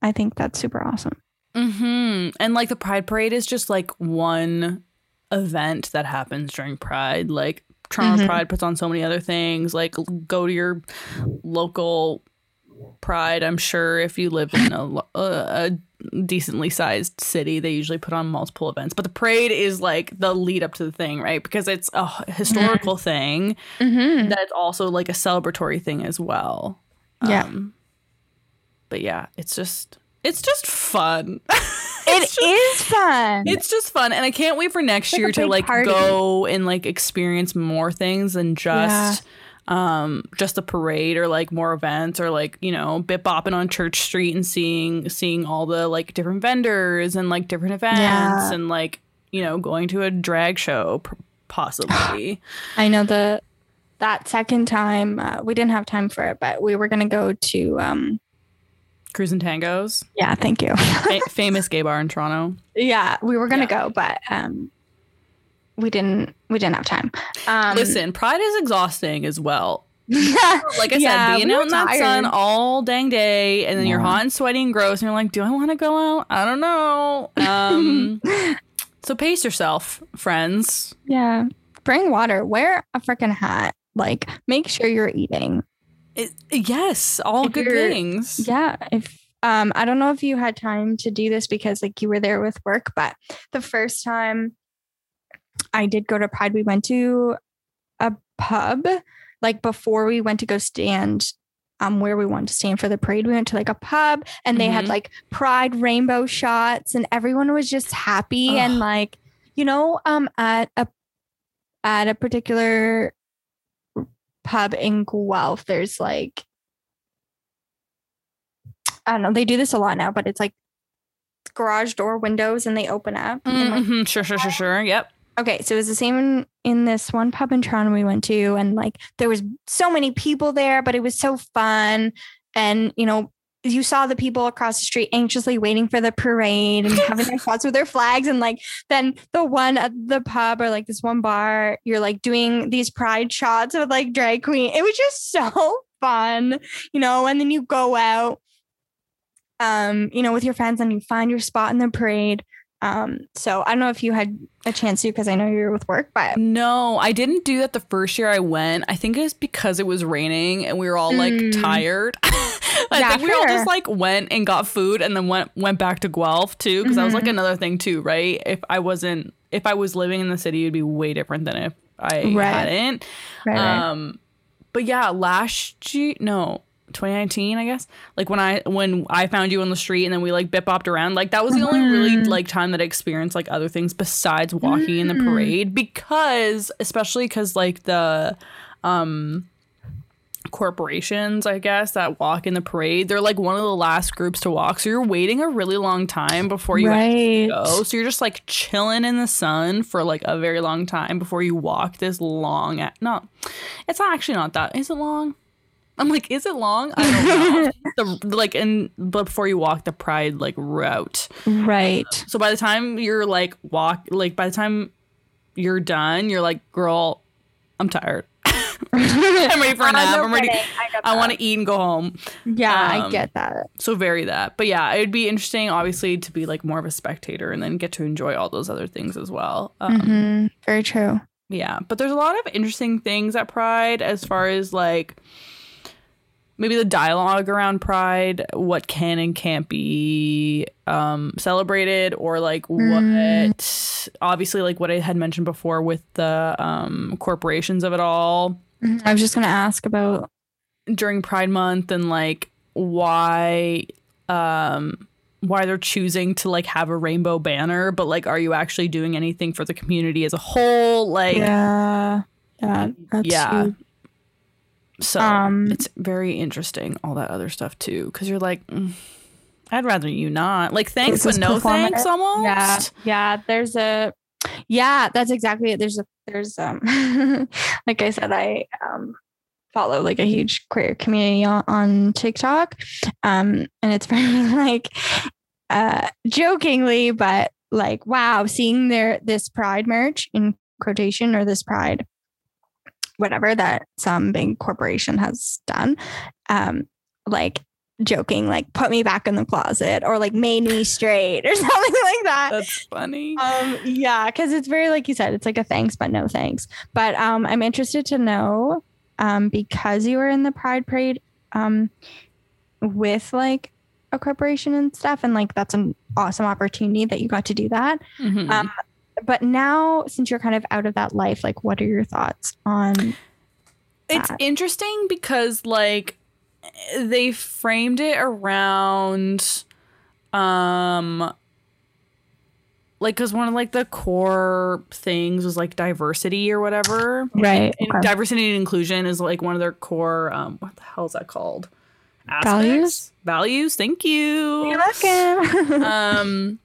I think that's super awesome. hmm And like the Pride Parade is just like one event that happens during Pride. Like Toronto Mhm. Pride puts on so many other things. Like go to your local Pride. I'm sure if you live in a, a, a decently sized city, they usually put on multiple events. But the parade is like the lead up to the thing, right? Because it's a historical thing Mm-hmm. that's also like a celebratory thing as well. Yeah. Um, but yeah, it's just it's just fun. It It's is fun. It's just fun, and I can't wait for next It's like year to like party. go and like experience more things than just um just a parade or like more events or like you know bit bopping on Church Street and seeing seeing all the like different vendors and like different events Yeah. and like you know going to a drag show possibly. I know the that second time uh, we didn't have time for it, but we were gonna go to um Crews and Tangos, yeah, thank you. fa- famous gay bar in Toronto. yeah, we were gonna Yeah. go, but um we didn't we didn't have time. Um Listen, Pride is exhausting as well. Like I Yeah, said, being we out in that sun all dang day, and then you're hot and sweaty and gross, and you're like, "Do I want to go out? I don't know." Um, so pace yourself, friends. yeah. Bring water. Wear a freaking hat. Like make sure you're eating. It, yes, all If good things. Yeah. If um I don't know if you had time to do this because like you were there with work, but the first time I did go to Pride, we went to a pub. Like before we went to go stand um where we wanted to stand for the parade, we went to like a pub and they had Mhm. like pride rainbow shots and everyone was just happy and like, you know, um at a at a particular pub in Guelph, there's like I don't know, they do this a lot now, but it's like garage door windows and they open up. and, like, Sure, sure, sure, sure. Yep. Okay, so it was the same in, in this one pub in Toronto we went to, and like there was so many people there, but it was so fun. And you know, you saw the people across the street anxiously waiting for the parade and having their shots with their flags. And like then the one at the pub or like this one bar, you're like doing these pride shots with like drag queen. It was just so fun, you know, and then you go out um, you know, with your friends and you find your spot in the parade. Um, so I don't know if you had a chance to because I know you were with work, but No, I didn't do that the first year I went. I think it's because it was raining and we were all like Mm. tired. I Yeah, think we all just like went and got food and then went went back to Guelph too because that was like Mhm. another thing too, right? If I wasn't if I was living in the city, it'd be way different than if I Right. hadn't. Right, right. Um, but yeah, last year, no, 2019, I guess. Like when I when I found you on the street and then we like bip bopped around. Like that was the only really Mhm. like time that I experienced like other things besides walking in the Mm. parade because especially because like the um corporations i guess that walk in the parade they're like one of the last groups to walk so you're waiting a really long time before you right. go. So you're just like chilling in the sun for like a very long time before you walk this long. At, no, it's not actually not that. Is it long? I'm like, is it long? I don't know. the like, and but before you walk the pride like route. Right. So by the time you're like walk, like by the time you're done, you're like, girl, I'm tired. I'm ready for a nap. I'm ready. I want to eat and go home. Yeah, I um, get that. So vary that. But yeah, it'd be interesting, obviously, to be like more of a spectator and then get to enjoy all those other things as well. Um, hmm Very true. Yeah, but there's a lot of interesting things at Pride as far as like maybe the dialogue around Pride, what can and can't be um, celebrated, or like Mm. what obviously like what I had mentioned before with the um, corporations of it all Mhm. I was just gonna ask about. during Pride Month and like why um why they're choosing to like have a rainbow banner, but like are you actually doing anything for the community as a whole? Like yeah. Yeah. That's yeah. huge. So Um, it's very interesting, all that other stuff too. Cause you're like mm, I'd rather you not. Like thanks, but no thanks almost. Yeah. Yeah. There's a. Yeah, that's exactly it. There's a. There's um. like I said, I um follow like a huge queer community on, on TikTok, um, and it's very like, uh, jokingly, but like, wow, seeing their this pride merch in quotation or this pride whatever that some big corporation has done um like joking like put me back in the closet or like made me straight or something like that That's funny. um yeah because it's very like you said it's like a thanks but no thanks but um i'm interested to know um because you were in the pride parade um with like a corporation and stuff and like that's an awesome opportunity that you got to do that Mhm. um but now since you're kind of out of that life like what are your thoughts on it's that. interesting because like they framed it around um like because one of like the core things was like diversity or whatever right and diversity and inclusion is like one of their core um what the hell is that called Values? Values thank you You're welcome. um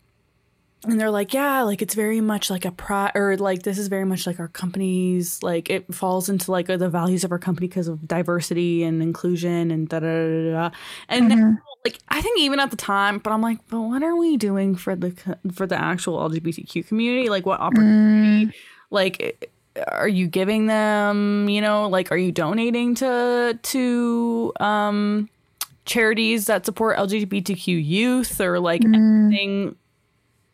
and they're like yeah like it's very much like a pro or like this is very much like our company's like it falls into like the values of our company because of diversity and inclusion and da da da da and Mhm. like i think even at the time but i'm like but what are we doing for the for the actual lgbtq community? Like what opportunity Mm, like are you giving them you know like are you donating to to um charities that support lgbtq youth or like mm, anything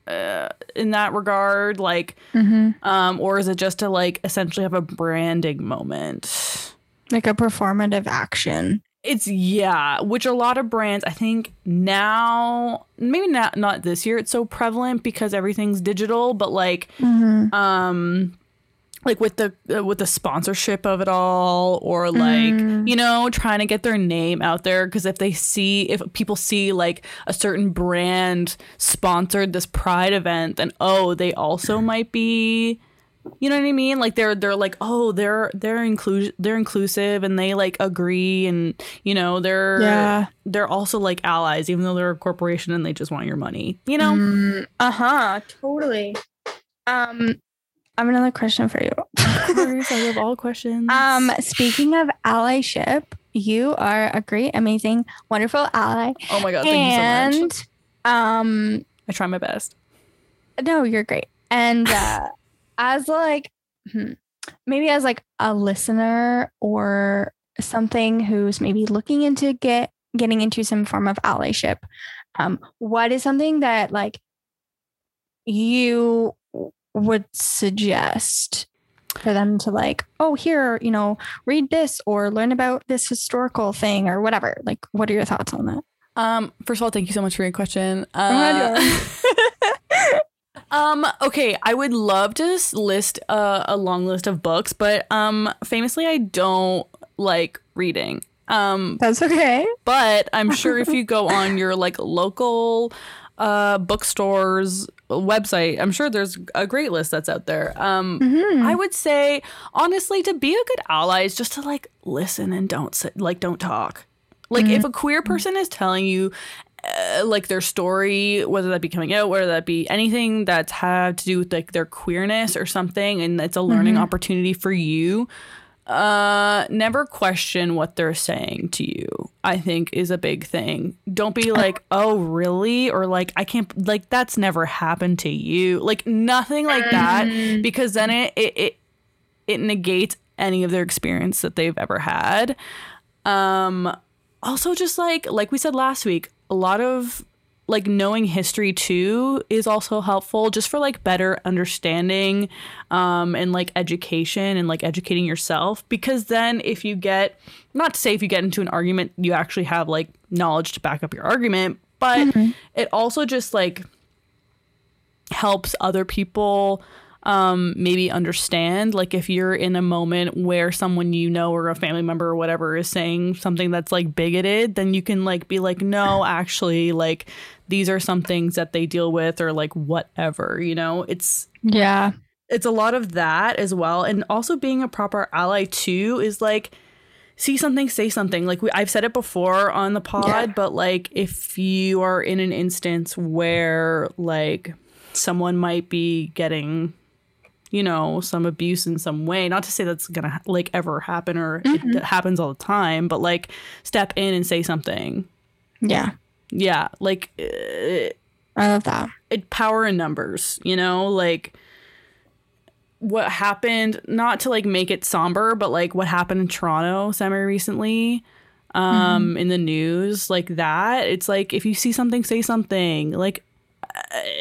uh, in that regard like mhm. um or is it just to like essentially have a branding moment like a performative action it's yeah which a lot of brands i think now maybe not not this year it's so prevalent because everything's digital but like Mhm. um like with the uh, with the sponsorship of it all or like Mm. you know trying to get their name out there because if they see if people see like a certain brand sponsored this pride event then oh they also might be you know what i mean? Like they're they're like oh they're they're inclusive they're inclusive and they like agree and you know they're yeah. they're also like allies even though they're a corporation and they just want your money you know? Mm, uh-huh. Totally. Um i have another question for you. Of course i love all questions. Um speaking of allyship you are a great amazing wonderful ally. Oh my god thank you so much. And um I try my best. no you're great. And uh as like hmm, maybe as like a listener or something who's maybe looking into get getting into some form of allyship um what is something that like you would suggest for them to like, oh, here, you know, read this or learn about this historical thing or whatever. Like, what are your thoughts on that? Um, first of all, thank you so much for your question. Uh, um, okay, I would love to list a, a long list of books, but um, famously, I don't like reading. Um, That's okay. but I'm sure if you go on your like local uh bookstores website, I'm sure there's a great list that's out there. Um, Mhm. I would say honestly to be a good ally is just to like listen and don't sit like don't talk. Like if a queer person is telling you uh, like their story, whether that be coming out, whether that be anything that's had to do with like their queerness or something, and it's a learning opportunity for you, uh, never question what they're saying to you. I think is a big thing. Don't be like, oh really, or like I can't, like that's never happened to you, like nothing like that, because then it it it, it negates any of their experience that they've ever had. Um, also just like like we said last week a lot of like knowing history too is also helpful just for like better understanding um and like education and like educating yourself. Because then if you get not to say if you get into an argument you actually have like knowledge to back up your argument but it also just like helps other people um maybe understand like if you're in a moment where someone you know or a family member or whatever is saying something that's like bigoted then you can like be like no actually like these are some things that they deal with or like whatever you know it's Yeah. it's a lot of that as well and also being a proper ally too is like see something say something like we, i've said it before on the pod Yeah. but like if you are in an instance where like someone might be getting you know some abuse in some way not to say that's gonna like ever happen or it happens all the time but like step in and say something Yeah. Yeah like uh, I love that. it power in numbers you know like what happened not to like make it somber but like what happened in toronto semi recently um in the news like that it's like if you see something say something like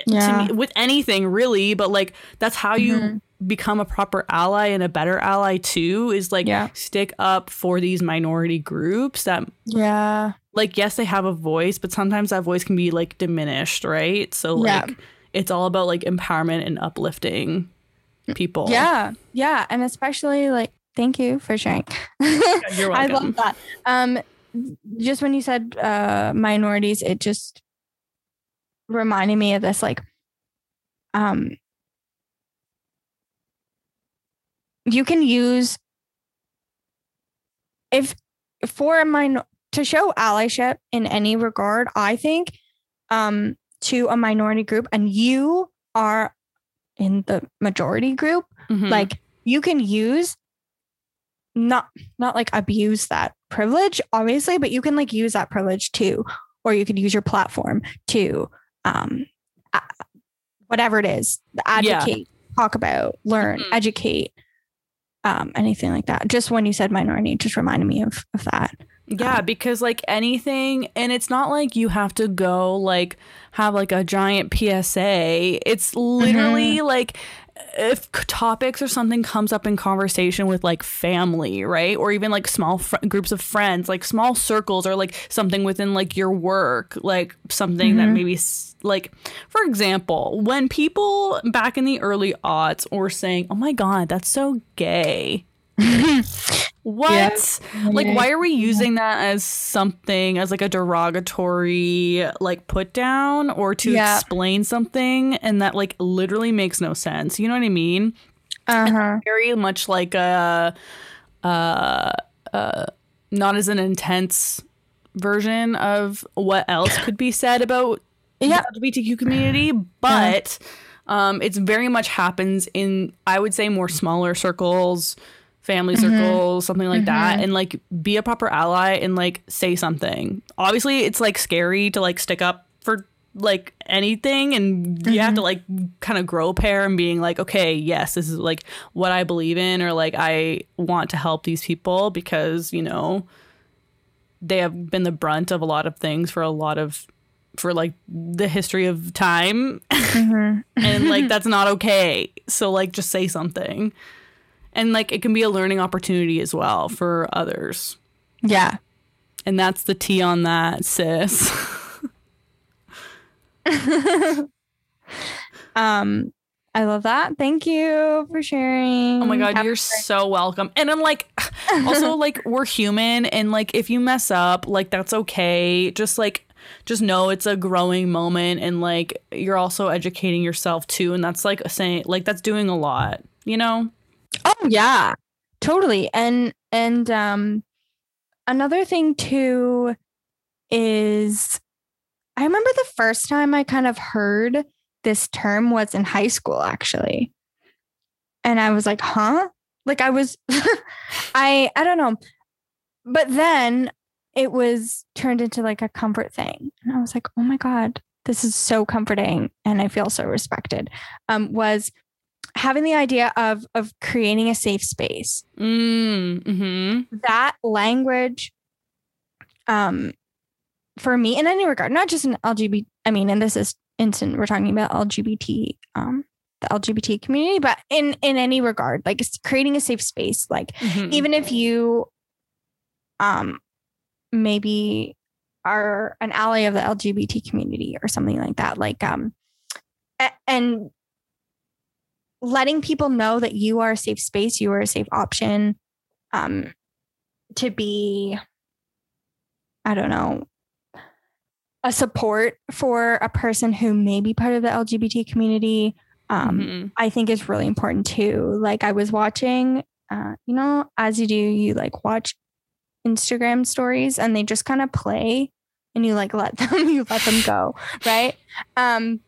Yeah. to me with anything really but like that's how you Mm-hmm. become a proper ally and a better ally too is like Yeah. stick up for these minority groups that Yeah. Like yes they have a voice but sometimes that voice can be like diminished right so Yeah. like it's all about like empowerment and uplifting people Yeah. Yeah. And especially like, thank you for sharing. you're I love that. Um, just when you said uh, minorities, it just reminded me of this. Like, um, you can use if for a minor to show allyship in any regard. I think um, to a minority group, and you are in the majority group Mhm. like you can use not not like abuse that privilege obviously but you can like use that privilege too or you could use your platform to um whatever it is advocate talk about learn Mhm. educate um anything like that just when you said minority just reminded me of of that Yeah, because like anything, and it's not like you have to go like have like a giant PSA. It's literally like if topics or something comes up in conversation with like family, right? Or even like small fr- groups of friends, like small circles, or like something within like your work, like something that Mhm. maybe like, for example, when people back in the early aughts were saying, "Oh my god, that's so gay." What? Like, why are we using that as something, as like a derogatory, like put down or to Yeah. explain something? And that, like, literally makes no sense. You know what I mean? uh-huh Very much like a, uh, uh, not as an intense version of what else could be said about Yeah. the LGBTQ community, but um, it's very much happens in, I would say, more smaller circles, family mm-hmm. circles, something like that, mm-hmm. and like be a proper ally and like say something. Obviously, it's like scary to like stick up for like anything and you have to mm-hmm. like kind of grow a pair and being like okay yes this is like what i believe in or like i want to help these people because you know they have been the brunt of a lot of things for a lot of for like the history of time. Mhm. and like that's not okay. So like just say something And like it can be a learning opportunity as well for others. Yeah. And that's the tea on that, sis. um I love that. Thank you for sharing. Oh my god, Have- you're so welcome. And I'm like also like we're human and like if you mess up, like that's okay. Just like just know it's a growing moment and like you're also educating yourself too and that's like saying like that's doing a lot, you know? Oh yeah. Totally. And and um another thing too is I remember the first time I kind of heard this term was in high school actually. And I was like, "Huh?" Like I was I I don't know. But then it was turned into like a comfort thing. And I was like, "Oh my god, this is so comforting and I feel so respected." Um was having the idea of of creating a safe space Mm, mhm. that language um for me in any regard not just in lgbt i mean and this is instant we're talking about lgbt um the lgbt community but in in any regard like creating a safe space like mhm. even if you um maybe are an ally of the lgbt community or something like that like um and letting people know that you are a safe space you are a safe option um to be i don't know a support for a person who may be part of the lgbt community um Mhm. I think is really important too. Like I was watching, uh, you know, as you do, you like watch Instagram stories and they just kind of play and you like let them, you let them go, right? Um,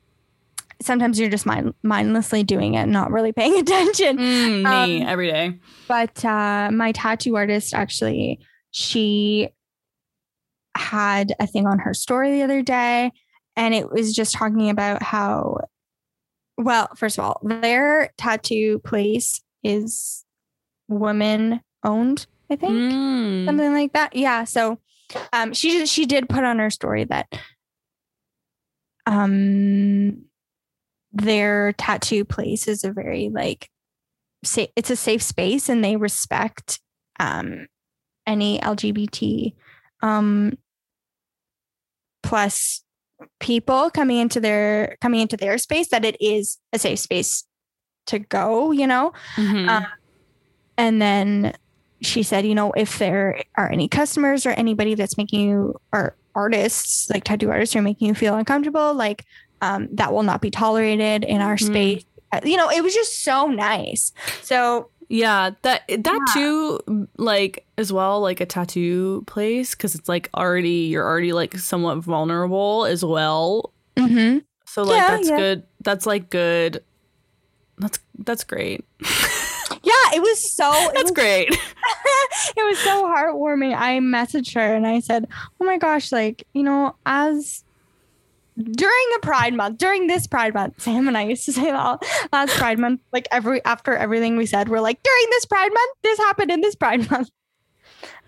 sometimes you're just mind- mindlessly doing it, not really paying attention. Mm, me um, every day. But uh, my tattoo artist actually, she had a thing on her story the other day, and it was just talking about how, well, first of all, their tattoo place is woman owned, I think Mm. something like that. Yeah. So um she she did put on her story that um their tattoo place is a very like sa- it's a safe space and they respect um any LGBT um plus people coming into their coming into their space that it is a safe space to go, you know? Mhm. Um, and then she said, you know, if there are any customers or anybody that's making you or artists, like tattoo artists, are making you feel uncomfortable, like um, that will not be tolerated in our Mm. space. Uh, You know, it was just so nice. So Yeah, that that Yeah. too, like as well, like a tattoo place, because it's like already you're already like somewhat vulnerable as well. mhm. So like Yeah, that's yeah. good. That's like good. That's that's great. yeah, it was so it That's was, great. it was so heartwarming. I messaged her and I said, "Oh my gosh, like you know, as." During a Pride Month, during this Pride Month, Sam and I used to say that last Pride Month, like every after everything we said, we're like, during this Pride Month, this happened in this Pride Month.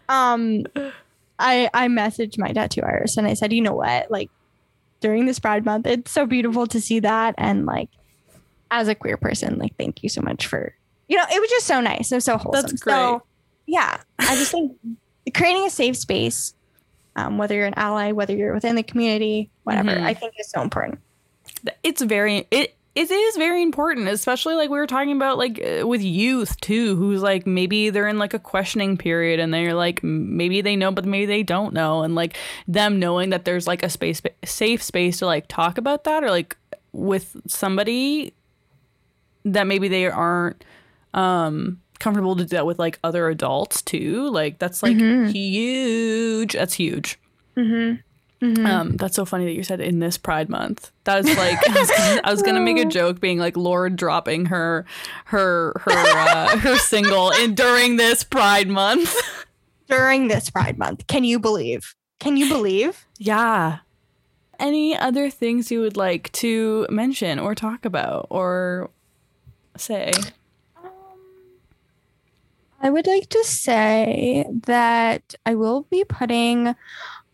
Um, I I messaged my tattoo artist and I said, you know what, like during this Pride Month, it's so beautiful to see that, and like as a queer person, like thank you so much for, you know, it was just so nice, it was so wholesome. That's great. So yeah, I just think creating a safe space, um, whether you're an ally, whether you're within the community, whatever, Mhm. I think is so important. it's very it it is very important especially like we were talking about like uh, with youth too who's like maybe they're in like a questioning period and they're like maybe they know but maybe they don't know and like them knowing that there's like a space safe space to like talk about that or like with somebody that maybe they aren't um comfortable to do that with like other adults too like that's like Mhm. huge that's huge Mm-hmm. um, that's so funny that you said in this Pride Month. That was like I was, gonna, I was gonna make a joke, being like Lorde dropping her her her uh, her single in during this Pride Month. During this Pride Month, can you believe? Can you believe? yeah. Any other things you would like to mention or talk about or say? I would like to say that I will be putting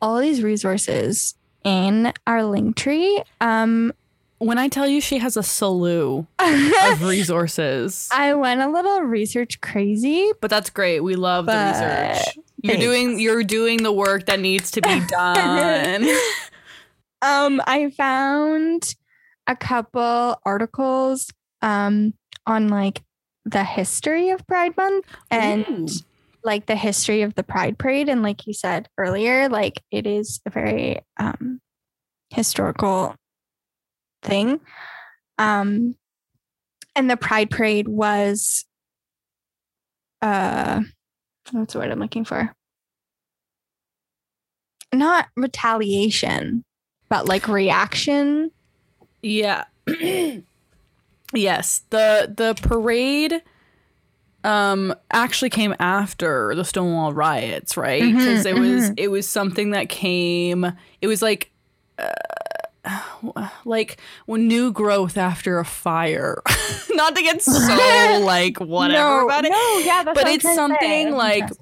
all these resources in our link tree. Um, when I tell you she has a slew of resources, I went a little research crazy. but that's great. We love the research. You're thanks. doing you're doing the work that needs to be done. Um, I found a couple articles um on like the history of Pride Month and Ooh. like the history of the Pride Parade. And like you said earlier, like it is a very um historical thing. Um and the Pride Parade was uh what's the word I'm looking for? Not retaliation, but like reaction. Yeah. yes. The the parade um actually came after the Stonewall riots, right? Mhm, Cuz it was mhm. it was something that came it was like uh, like when new growth after a fire. Not to get so like whatever no, about it. No, yeah, that's But what I'm it's something like- trying to say.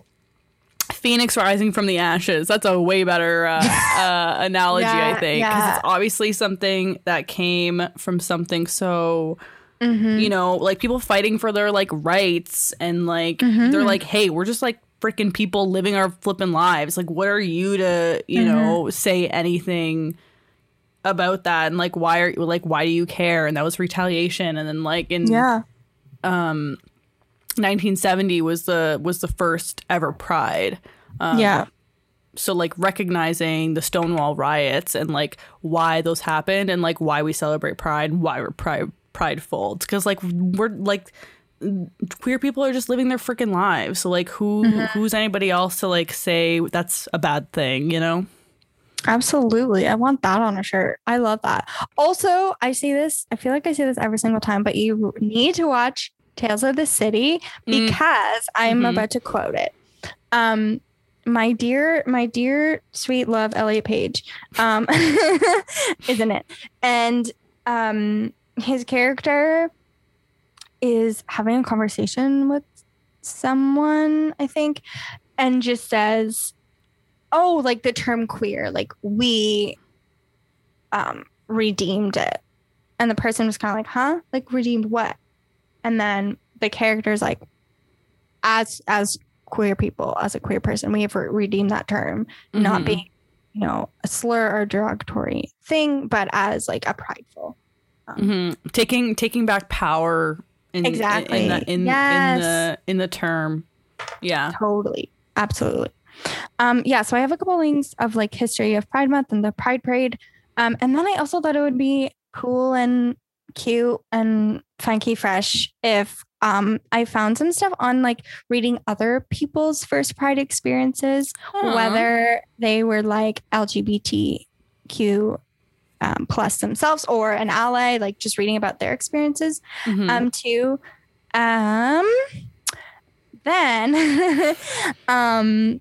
Phoenix rising from the ashes. That's a way better uh, uh, analogy, I think, because yeah. it's obviously something that came from something so Mhm. you know, like people fighting for their like rights and like Mhm. they're like, hey, we're just like freaking people living our flipping lives. Like, what are you to you Mhm. know say anything about that? And like, why are you like why do you care? And that was retaliation. And then like in yeah. um 1970 was the was the first ever pride um, yeah. so like recognizing the stonewall riots and like why those happened and like why we celebrate pride why we're pride folds because like we're like queer people are just living their freaking lives so like who Mm-hmm. who's anybody else to like say that's a bad thing you know Absolutely. I want that on a shirt. I love that. Also, I say this, I feel like I say this every single time, but you need to watch Tales of the City Mm. because I'm Mhm. about to quote it. Um my dear, my dear sweet love Elliot Page, um, isn't it? And um his character is having a conversation with someone, I think, and just says, oh like the term queer like we um redeemed it. And the person was kind of like huh? Like redeemed what? And then the character's like as as queer people as a queer person we have re- redeemed that term not Mhm. being you know a slur or derogatory thing but as like a prideful Mhm. taking taking back power in Exactly. in, the, in, Yes. in the in the term yeah Totally. Absolutely. Um, yeah, so I have a couple links of like history of Pride Month and the Pride Parade. Um, and then I also thought it would be cool and cute and funky fresh if um I found some stuff on like reading other people's first pride experiences, whether they were like LGBTQ um, plus themselves or an ally, like just reading about their experiences Mhm. um too. Um then um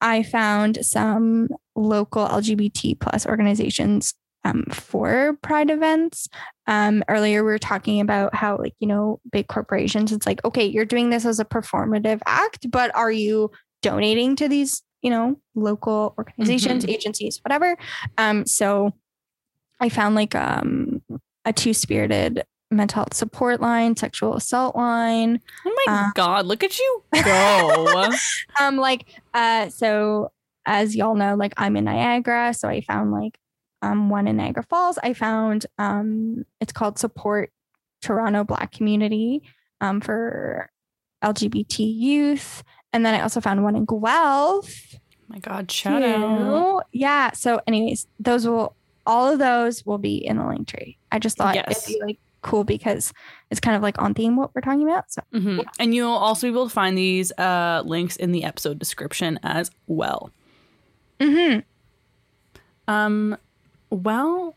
i found some local lgbt plus organizations um, for pride events. Um earlier we were talking about how like you know big corporations it's like okay you're doing this as a performative act but are you donating to these you know local organizations agencies whatever? Um so i found like um a two-spirited mental health support line, sexual assault line. oh my uh, god look at you go Um, like, uh, so as y'all know, like I'm in Niagara, so I found like um one in Niagara Falls. I found um it's called Support Toronto Black Community um for LGBT youth. And then I also found one in Guelph. my god shout out. Yeah. So, anyways, those will all of those will be in the link tree. I just thought Yes. it'd be like cool because it's kind of like on theme what we're talking about. So hmm And you'll also be able to find these uh, links in the episode description as well. mm-hmm. Um, well,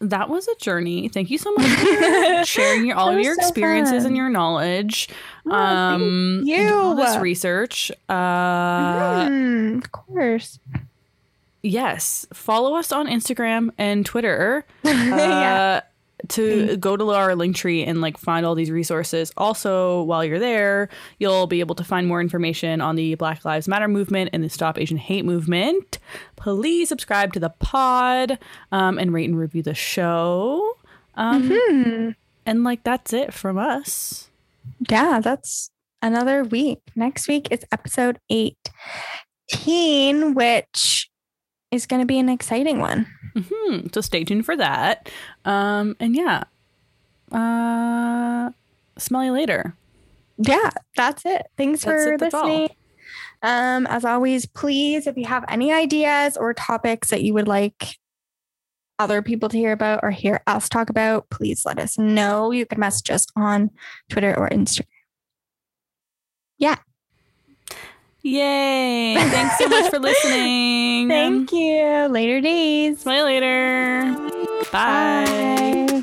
that was a journey. Thank you so much for sharing your, all of your so experiences fun. and your knowledge. Oh, um, and all this research. Uh, Mm, of course. Yes, follow us on Instagram and Twitter. yeah. uh, to go to our link tree and like find all these resources. Also, while you're there, you'll be able to find more information on the Black Lives Matter movement and the Stop Asian Hate movement. Please subscribe to the pod um, and rate and review the show. Um, hmm and like that's it from us. Yeah, that's another week. Next week is episode 18, which is going to be an exciting one. hmm So stay tuned for that. Um, and yeah, uh, smell you later. Yeah, that's it. Thanks That's for it, listening. Um, as always, please, if you have any ideas or topics that you would like other people to hear about or hear us talk about, please let us know. You can message us on Twitter or Instagram. Yay! Thanks so much for listening. Thank you. Later days. Bye later. Bye. Bye.